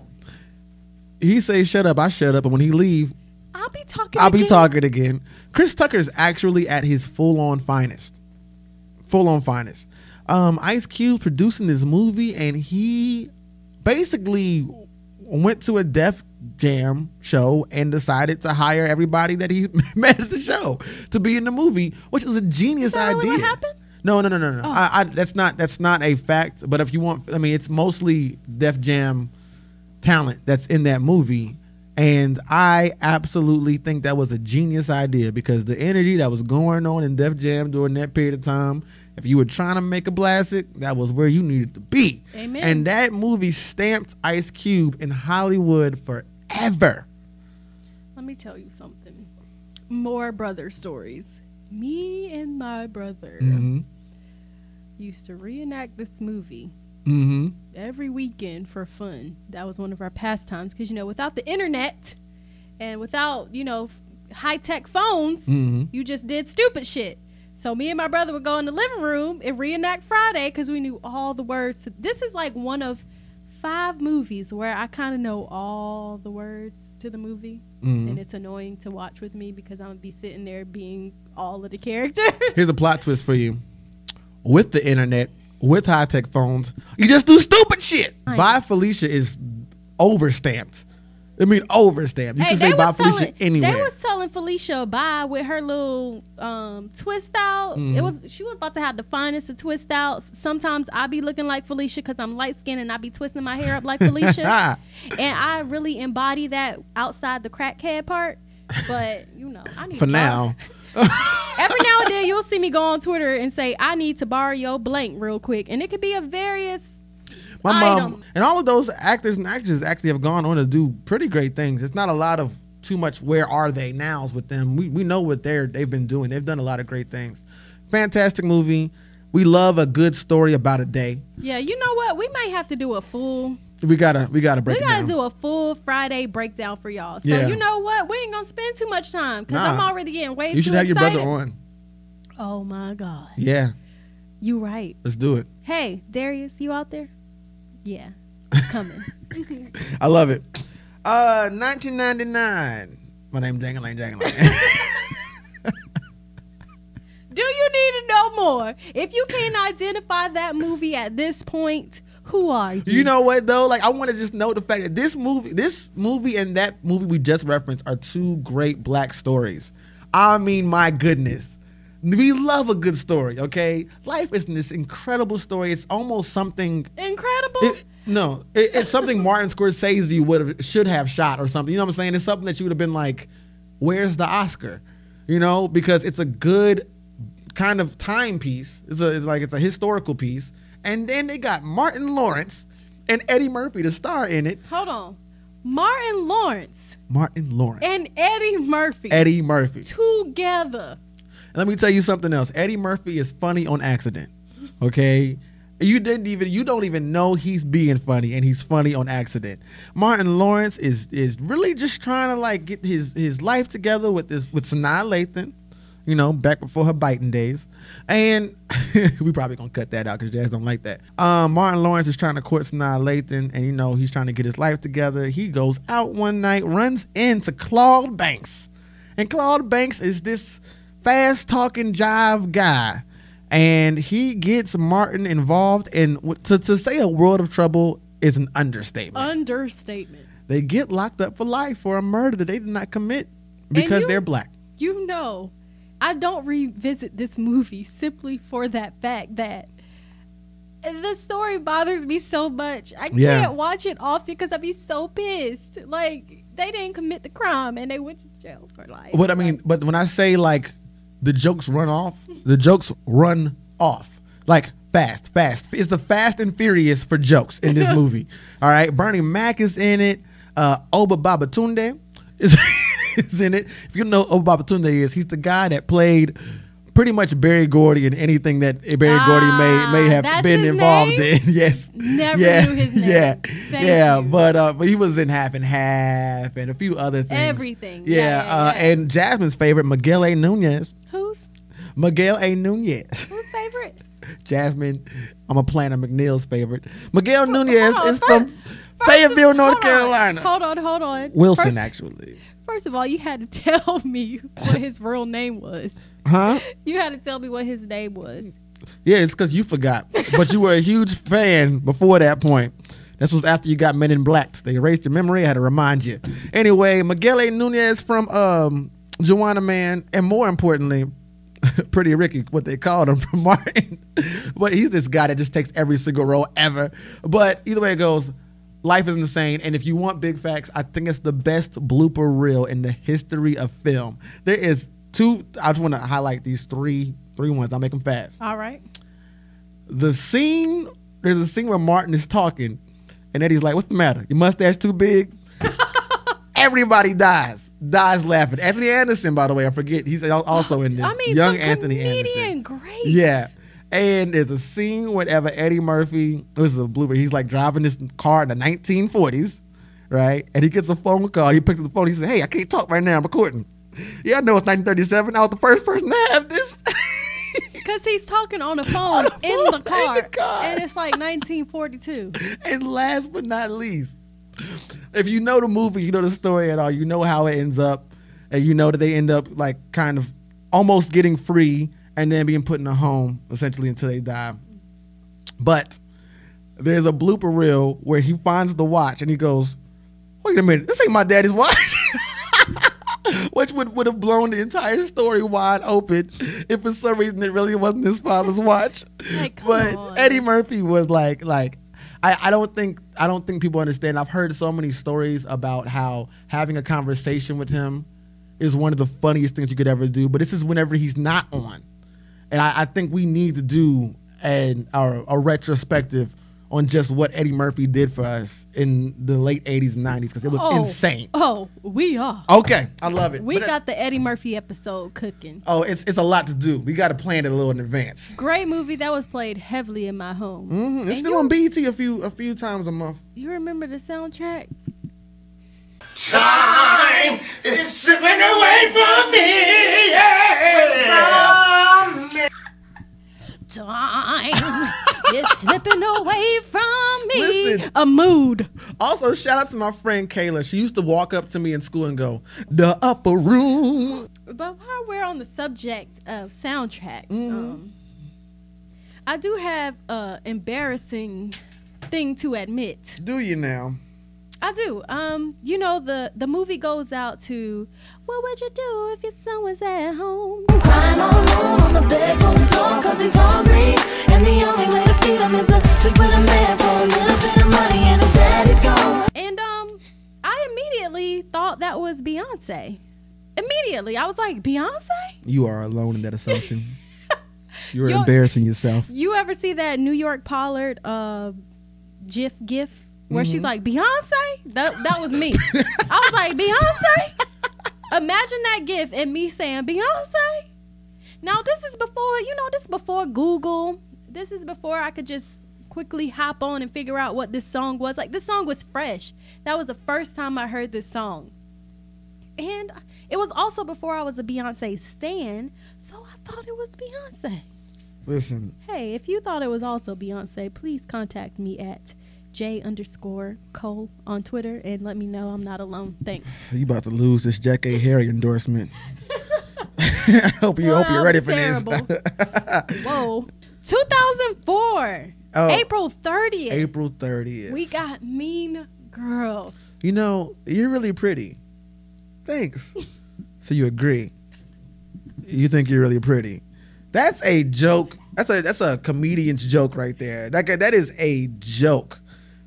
He say shut up, I shut up, and when he leave, I'll be talking. I'll be talking again. Chris Tucker is actually at his full on finest. Full on finest. Um, Ice Cube producing this movie, and he basically went to a Def Jam show and decided to hire everybody that he [LAUGHS] met at the show to be in the movie, which is a genius idea. what happened? No, no, no, no, no. Oh. I, I, that's not that's not a fact. But if you want, I mean, it's mostly Def Jam talent that's in that movie. And I absolutely think that was a genius idea because the energy that was going on in Def Jam during that period of time, if you were trying to make a classic, that was where you needed to be. Amen. And that movie stamped Ice Cube in Hollywood forever. Let me tell you something. More brother stories. Me and my brother Mm-hmm. used to reenact this movie Mm-hmm. every weekend for fun. That was one of our pastimes because you know, without the internet and without you know high tech phones, Mhm. you just did stupid shit. So me and my brother would go in the living room and reenact Friday because we knew all the words. This is like one of five movies where I kind of know all the words to the movie, Mhm. and it's annoying to watch with me because I'm gonna be sitting there being all of the characters. [LAUGHS] Here's a plot twist for you. With the internet, with high tech phones, you just do stupid shit. I Bye Felicia is overstamped. I mean, overstamped. You hey, can they say Bye was Felicia telling anywhere. they was telling Felicia bye with her little um, twist out. Mm-hmm. It was she was about to have the finest of twist outs. Sometimes I be looking like Felicia because I'm light skinned and I be twisting my hair up like Felicia, [LAUGHS] and I really embody that outside the crackhead part. But you know, I need for to now. [LAUGHS] Every now and then you'll see me go on Twitter and say I need to borrow your blank real quick, and it could be a various My mom item. and all of those actors and actresses actually have gone on to do pretty great things. It's not a lot of too much where are they nows with them. We we know what they're they've been doing. They've done a lot of great things. Fantastic movie. We love a good story about a day. Yeah, you know what? We might have to do a full We gotta we gotta break we gotta do a full Friday breakdown for y'all. So Yeah. you know what? We ain't gonna spend too much time because I'm already getting way you should have excited. your brother on. Oh my god, Yeah, you right. let's do it. Hey Darius, you out there? Yeah, [LAUGHS] coming. I love it. Uh, 1999. My name Jangalang Jangalang. [LAUGHS] do you need to know more? If you can't identify that movie at this point, who are you? you know what though? Like I want to just note the fact that this movie, this movie, and that movie we just referenced are two great black stories. I mean, my goodness, We love a good story, okay? Life is this incredible story. It's almost something Incredible. it, no, it, it's something [LAUGHS] Martin Scorsese would have should have shot or something. You know what I'm saying? It's something that you would have been like, "Where's the Oscar?" You know, because it's a good kind of timepiece. It's a it's like it's a historical piece, and then they got Martin Lawrence and Eddie Murphy to star in it. Hold on. Martin Lawrence Martin Lawrence, and Eddie Murphy Eddie Murphy. together. Let me tell you something else. Eddie Murphy is funny on accident. Okay? You didn't even you don't even know he's being funny and he's funny on accident. Martin Lawrence is is really just trying to like get his his life together with this with Sanaa Lathan, you know, back before her biting days. And [LAUGHS] we probably gonna cut that out because Jazz don't like that. Um, Martin Lawrence is trying to court Sanaa Lathan and you know he's trying to get his life together. He goes out one night, runs into Claude Banks. And Claude Banks is this fast talking jive guy. And he gets Martin involved in to, to say a world of trouble is an understatement. Understatement. they get locked up for life for a murder that they did not commit because you- they're black. You know, I don't revisit this movie simply for that fact that the story bothers me so much. I Yeah. can't watch it often because I'd be so pissed. Like they didn't commit the crime and they went to jail for life. But I mean, but when I say like the jokes run off, the jokes run off like fast, fast. It's the Fast and Furious for jokes in this [LAUGHS] movie. All right, Bernie Mac is in it. Uh, Obba Babatunde is [LAUGHS] is in it. If you know Obba Babatunde is, he's the guy that played. Pretty much Berry Gordy in anything that Berry Gordy may may Ah, have been involved name? in. [LAUGHS] yes, Never yeah, knew his name. Yeah, Thank yeah, you. but uh, but he was in Half and Half and a few other things. Everything. Yeah, Yeah, yeah, uh, yeah. and Jasmine's favorite, Miguel A. Nunez. Miguel A. Nunez. who's favorite? [LAUGHS] Jasmine, I'm a Planner McNeil's favorite. Miguel Nunez on, is from first- first Fayetteville, of- North hold on, Carolina. Hold on, hold on. Wilson, First, actually. first of all, you had to [LAUGHS] tell me what his real name was. Huh? You had to tell me what his name was. Yeah, it's because you forgot. but you were a huge fan before that point. This was after you got Men in Black. They erased your memory. I had to remind you. Anyway, Miguel A. Nunez from um, Juwanna Mann, and more importantly, [LAUGHS] Pretty Ricky, what they called him [LAUGHS] from Martin. but he's this guy that just takes every single role ever. But either way it goes, life is insane. And if you want big facts, I think it's the best blooper reel in the history of film. There is two. I just want to highlight these three three ones. I'll make them fast All right. the scene there's a scene where Martin is talking and Eddie's like, What's the matter? Your mustache too big? [LAUGHS] Everybody dies. Dies laughing. Anthony Anderson, by the way, I forget. He's also in this. I mean, Young some Anthony comedian, Anderson. great. Yeah. And there's a scene whenever Eddie Murphy, this is a blooper, he's like driving this car in the 1940s, right? And he gets a phone call. He picks up the phone. He says, Hey, I can't talk right now. I'm recording. Yeah, I know it's 1937. I was the first person to have this. [LAUGHS] Because he's talking on the phone, the in, phone, the in the [LAUGHS] car. and it's like 1942. and last but not least, if you know the movie, you know the story at all, you know how it ends up, and you know that they end up like kind of almost getting free and then being put in a home essentially until they die. But there's a blooper reel where he finds the watch and he goes, "Wait a minute, this ain't my daddy's watch." [LAUGHS] Which would, would have blown the entire story wide open if for some reason it really wasn't his father's watch. Like, but on. Eddie Murphy was like like I, I don't think I don't think people understand. I've heard so many stories about how having a conversation with him is one of the funniest things you could ever do. But this is whenever he's not on, and I, I think we need to do an our, a retrospective on just what Eddie Murphy did for us in the late '80s and '90s because it was Oh, insane. Oh, we are. Okay, I love it. We But, uh, got the Eddie Murphy episode cooking. oh, it's it's a lot to do. We got to plan it a little in advance. Great movie that was played heavily in my home. hmm It's And still you, on BET a few a few times a month. You remember the soundtrack? Time is slipping away from me. Yeah. Time is slipping away from me. Listen. A mood. Also, shout out to my friend Kayla. She used to walk up to me in school and go, "The upper room." But while we're on the subject of soundtracks, Mm-hmm. um, I do have an embarrassing thing to admit. Do you now? I do. Um, you know the the movie goes out to what would you do if your son was at home? Crying all alone on the bedroom floor cause he's hungry. And the only way to feed him is to sleep with a man for a little bit of money and his daddy's gone. And um, I immediately thought that was Beyonce. Immediately, I was like, Beyonce. You are alone in that assumption. [LAUGHS] You're You're- embarrassing yourself. You ever see that New York Pollard uh GIF GIF where she's mm-hmm. like Beyonce? That that was me. I was like Beyonce. Imagine that GIF and me saying Beyonce. Now this is before you know this is before Google. This is before I could just quickly hop on and figure out what this song was. Like this song was fresh. That was the first time I heard this song. And it was also before I was a Beyonce stan, so I thought it was Beyonce. Listen, Hey, if you thought it was also Beyonce, please contact me at J underscore Cole on Twitter and let me know I'm not alone. Thanks. [SIGHS] you about to lose this Jackée. Harry endorsement. I [LAUGHS] hope you hope you're ready for terrible. this. [LAUGHS] Whoa. 2004, Oh. April 30th. April 30th. We got Mean Girls. You know, you're really pretty. Thanks. [LAUGHS] so you agree? You think you're really pretty? That's a joke. That's a that's a comedian's joke right there. That that is a joke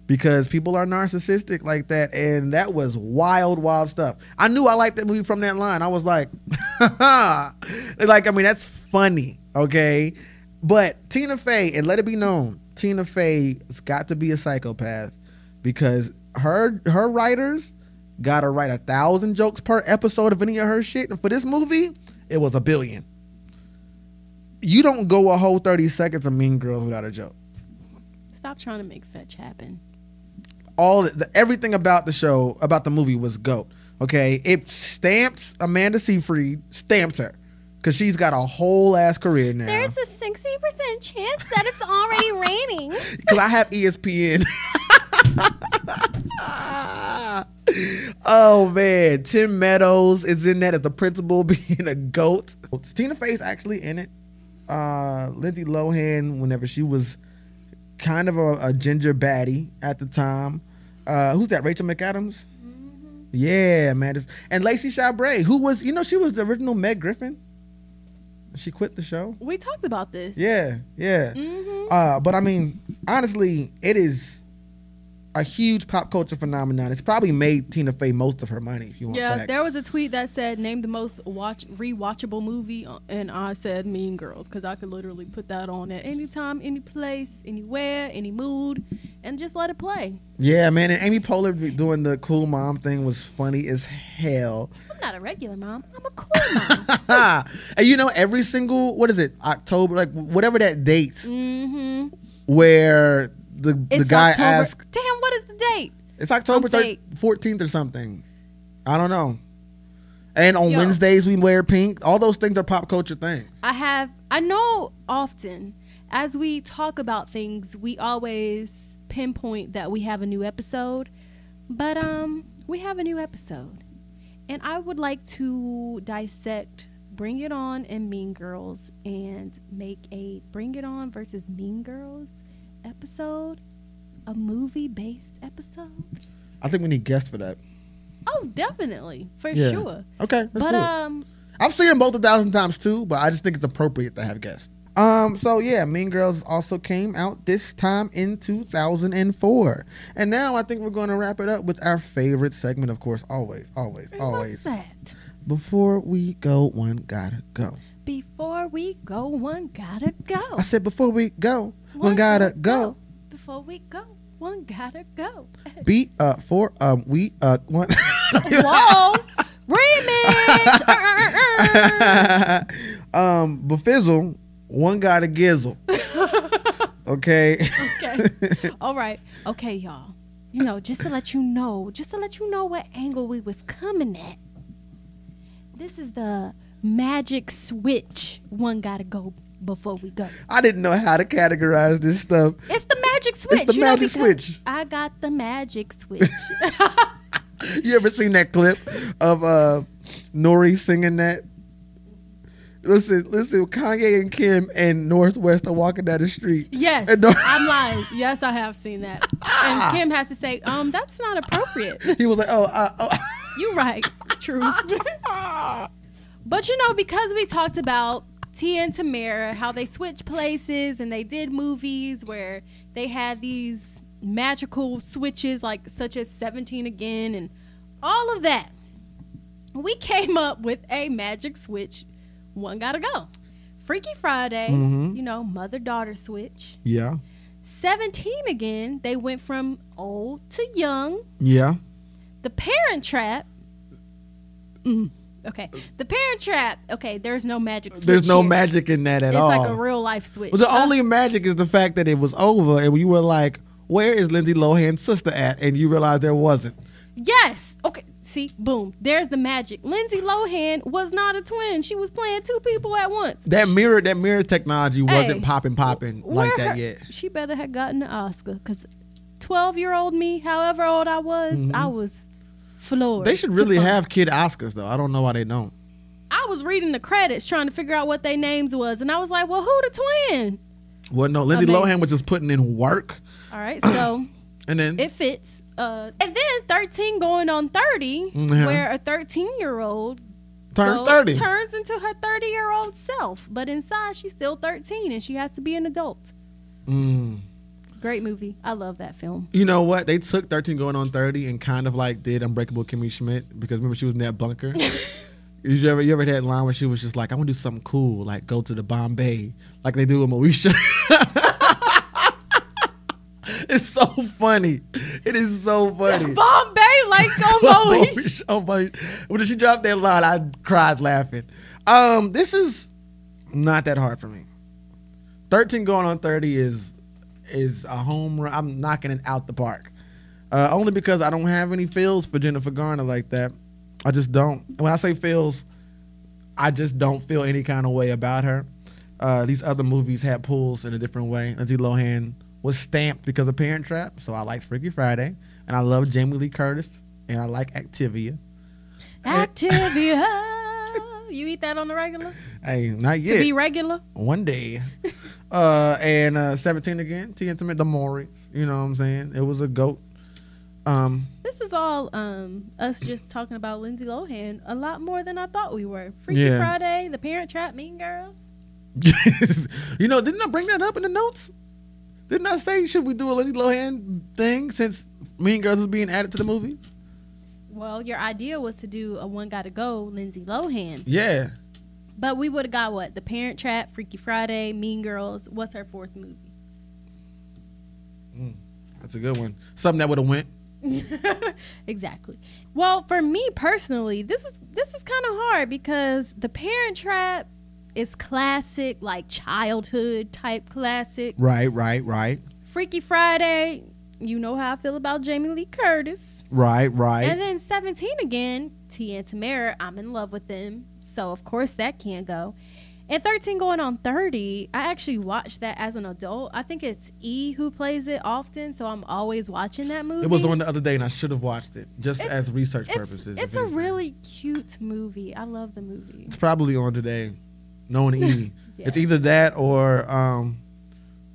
because people are narcissistic like that, and that was wild, wild stuff. I knew I liked that movie from that line. I was like, [LAUGHS] like I mean, that's funny, okay? But Tina Fey, and let it be known, Tina Fey's got to be a psychopath because her her writers gotta write a thousand jokes per episode of any of her shit. And for this movie, it was a billion. You don't go a whole 30 seconds of Mean Girls without a joke. Stop trying to make fetch happen. All the, everything about the show, about the movie was goat. Okay, it stamps Amanda Seyfried, stamped her, cause she's got a whole ass career now. There's a 60% chance that it's already [LAUGHS] raining. Cause I have ESPN. [LAUGHS] oh man, Tim Meadows is in that as the principal [LAUGHS] being a goat. Tina Fey's actually in it. Uh, Lindsay Lohan, whenever she was kind of a, a ginger baddie at the time. Uh, who's that? Rachel McAdams. Yeah, man. This- And Lacey Chabert, who was, you know, she was the original Meg Griffin. She quit the show. We talked about this. Yeah, yeah. Mhm. Uh, but I mean, honestly, it is a huge pop culture phenomenon. It's probably made Tina Fey most of her money. If you want Yeah, facts. there was a tweet that said name the most watch rewatchable movie, uh, and I said Mean Girls because I could literally put that on at any time, any place, anywhere, any mood, and just let it play. yeah, man. And Amy Poehler doing the cool mom thing was funny as hell. I'm not a regular mom. I'm a cool mom. [LAUGHS] and you know, every single what is it? October, like whatever that date mm-hmm. where the the guy October. asked. Damn, what is the date? It's October fourteenth or something. I don't know. And on Yo. Wednesdays we wear pink. All those things are pop culture things. I have. I know often as we talk about things, we always pinpoint that we have a new episode, but um, we have a new episode, and I would like to dissect Bring It On and Mean Girls and make a Bring It On versus Mean Girls episode, a movie based episode. I think we need guests for that. Oh, definitely for Yeah. sure. Okay, let's but do it. um, I've seen them both a thousand times too, but I just think it's appropriate to have guests. Um, so yeah, Mean Girls also came out this time in 2004. And now I think we're going to wrap it up with our favorite segment, of course, always, always, what's always. that? Before we go, one gotta go. Before we go, one gotta go. I said before we go, one, One gotta gotta go. Before we go, one gotta go. [LAUGHS] Beat uh for um we uh one Whoa! [LAUGHS] Remix! [LAUGHS] Um befizzle, one gotta gizzle. [LAUGHS] okay. okay. All right. Okay, y'all. You know, just to let you know, just to let you know what angle we was coming at. This is the magic switch. One gotta go before we go. I didn't know how to categorize this stuff. It's the magic switch. It's the you magic switch. I got the magic switch. [LAUGHS] You ever seen that clip of uh Nori singing that? Listen, listen. Kanye and Kim and North West are walking down the street. Yes, And Nor- I'm lying. Yes, I have seen that. And [LAUGHS] Kim has to say, um, that's not appropriate. [LAUGHS] He was like, "Oh, uh, oh. [LAUGHS] You right. True. but you know, because we talked about Tia and Tamera, how they switched places and they did movies where they had these magical switches, like such as 17 again and all of that. We came up with a magic switch. One gotta go. Freaky Friday, Mhm. you know, mother daughter switch. yeah, 17 again, they went from old to young. yeah." The Parent Trap. Mm, okay. The Parent Trap. Okay, there's no magic switch. There's no here. magic in that at It's all. It's like a real life switch. Well, the Uh, only magic is the fact that it was over, and you were like, "Where is Lindsay Lohan's sister at?" And you realized there wasn't. yes. Okay. See, boom. There's the magic. Lindsay Lohan was not a twin. She was playing two people at once. That mirror, that mirror technology wasn't popping, popping like that her- yet. She better have gotten an Oscar because 12 year old me, however old I was, I was floored. Mm-hmm. They should really have kid Oscars though. I don't know why they don't. I was reading the credits trying to figure out what their names was, and I was like, well, who the twin? Well, no, Lindsay Amazing. Lohan was just putting in work, All right, so. [COUGHS] and then it fits. Uh, and then 13 going on 30, Mhm. where a 13 year old turns thirty. turns into her 30 year old self, but inside she's still 13 and she has to be an adult. Mm. Great movie. I love that film. You know what? They took 13 going on 30 and kind of like did Unbreakable Kimmy Schmidt because remember she was in that bunker. [LAUGHS] you ever you ever had that line where she was just like, I want to do something cool, like go to the Bombay, like they do with Moesha. [LAUGHS] it's so funny. It is so funny. [LAUGHS] Bombay, like. [LAUGHS] Moesha, oh my! When she dropped that line, I cried laughing. Um, this is not that hard for me. 13 going on 30 is is a home run. I'm knocking it out the park. Uh, only because I don't have any feels for Jennifer Garner like that. I just don't. When I say feels, I just don't feel any kind of way about her. Uh, these other movies had pulls in a different way. Lindsay Lohan was stamped because of Parent Trap, so I like Freaky Friday, and I love Jamie Lee Curtis, and I like Activia. Activia. [LAUGHS] you eat that on the regular? Hey, not yet. To be regular? One day. [LAUGHS] uh, and uh, 17 again, T Intimate, the Maury. You know what I'm saying? It was a goat. Um, This is all um, us just talking about Lindsay Lohan a lot more than I thought we were. Freaky Yeah. Friday, The Parent Trap, Mean Girls. [LAUGHS] you know, didn't I bring that up in the notes? Didn't I say should we do a Lindsay Lohan thing since Mean Girls is being added to the movie? Well, your idea was to do a One Gotta Go, Lindsay Lohan. Yeah. But we would have got what? The Parent Trap, Freaky Friday, Mean Girls. What's her fourth movie? Mm, that's a good one. Something that would have went. [LAUGHS] exactly. Well, for me personally, this is this is kind of hard because The Parent Trap is classic, like childhood type classic. Right, right, right, Freaky Friday, you know how I feel about Jamie Lee Curtis. right, right. And then 17 again, T and Tamera, I'm in love with them. So, of course, that can't go. And 13 going on 30, I actually watched that as an adult. I think it's E who plays it often, so I'm always watching that movie. it was on the other day, and I should have watched it just It's- as research It's, purposes. it's a really cute movie. I love the movie. It's probably on today. Knowing E, [LAUGHS] Yeah. it's either that or um,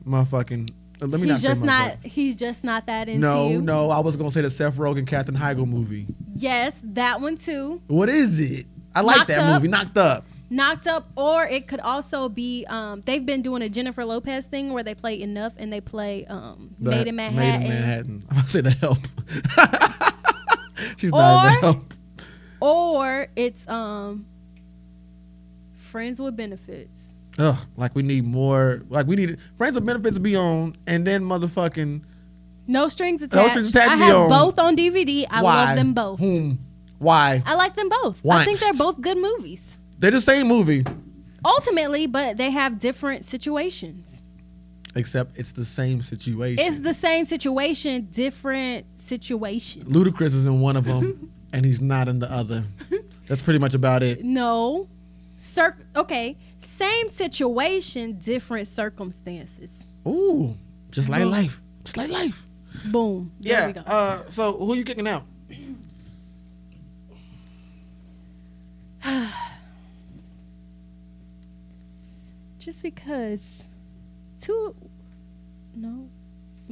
motherfucking. uh, Let me not he's say just not he's just not that into No, you. no, no. I was gonna say the Seth Rogen, Katherine Heigl movie. Yes, that one too. What is it? I like Knocked that Up. movie. Knocked up. Knocked up, or it could also be. Um, they've been doing a Jennifer Lopez thing where they play enough and they play um, The- Made in Manhattan, Made in Manhattan. [LAUGHS] I'm gonna say the help. [LAUGHS] She's not in the help. or it's um, Friends with Benefits. Ugh, like we need more. Like we need friends with benefits to be on, and then motherfucking No strings attached. No Strings Attached I have on. both on DVD. I why? love them both. Whom? Why? I like them both. Why? I think they're both good movies. They're the same movie, Ultimately, but they have different situations. except it's the same situation. It's the same situation, different situations. Ludacris is in one of them, [LAUGHS] and he's not in the other. That's pretty much about it. No. Cir- okay, same situation, different circumstances. Ooh, just like Boom. life. Just like life. Boom. There Yeah. we go. Uh, so who you kicking out? [SIGHS] just because two no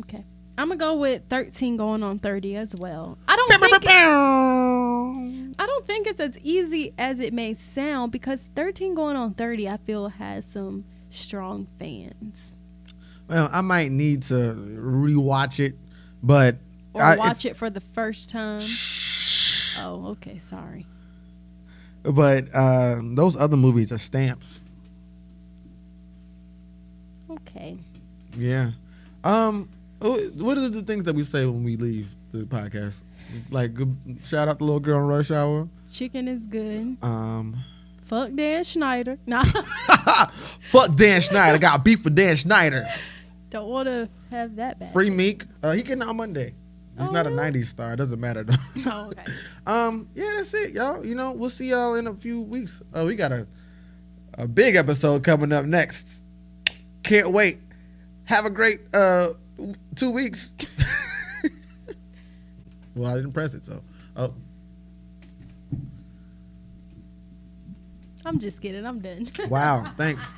okay i'm gonna go with 13 going on 30 as well i don't think it- i don't think it's as easy as it may sound because 13 going on 30 i feel has some strong fans Well, I might need to rewatch it, but or I, watch it for the first time oh okay sorry But uh, those other movies are stamps. okay Yeah. Um. Wh- What are the things that we say when we leave the podcast? Like, shout out the little girl in Rush Hour. chicken is good Um. fuck dan schneider [LAUGHS] nah [LAUGHS] Fuck Dan Schneider. Got beef with Dan Schneider. don't want to have that bad Free Meek. Uh, he getting out Monday. He's Oh, not a '90s star. It doesn't matter though. [LAUGHS] oh, okay Um, yeah, that's it, y'all. You know, we'll see y'all in a few weeks. Oh, we got a a big episode coming up next. Can't wait. Have a great uh two weeks. [LAUGHS] well, I didn't press it, so. Oh. I'm just kidding. I'm done. Wow, [LAUGHS] thanks.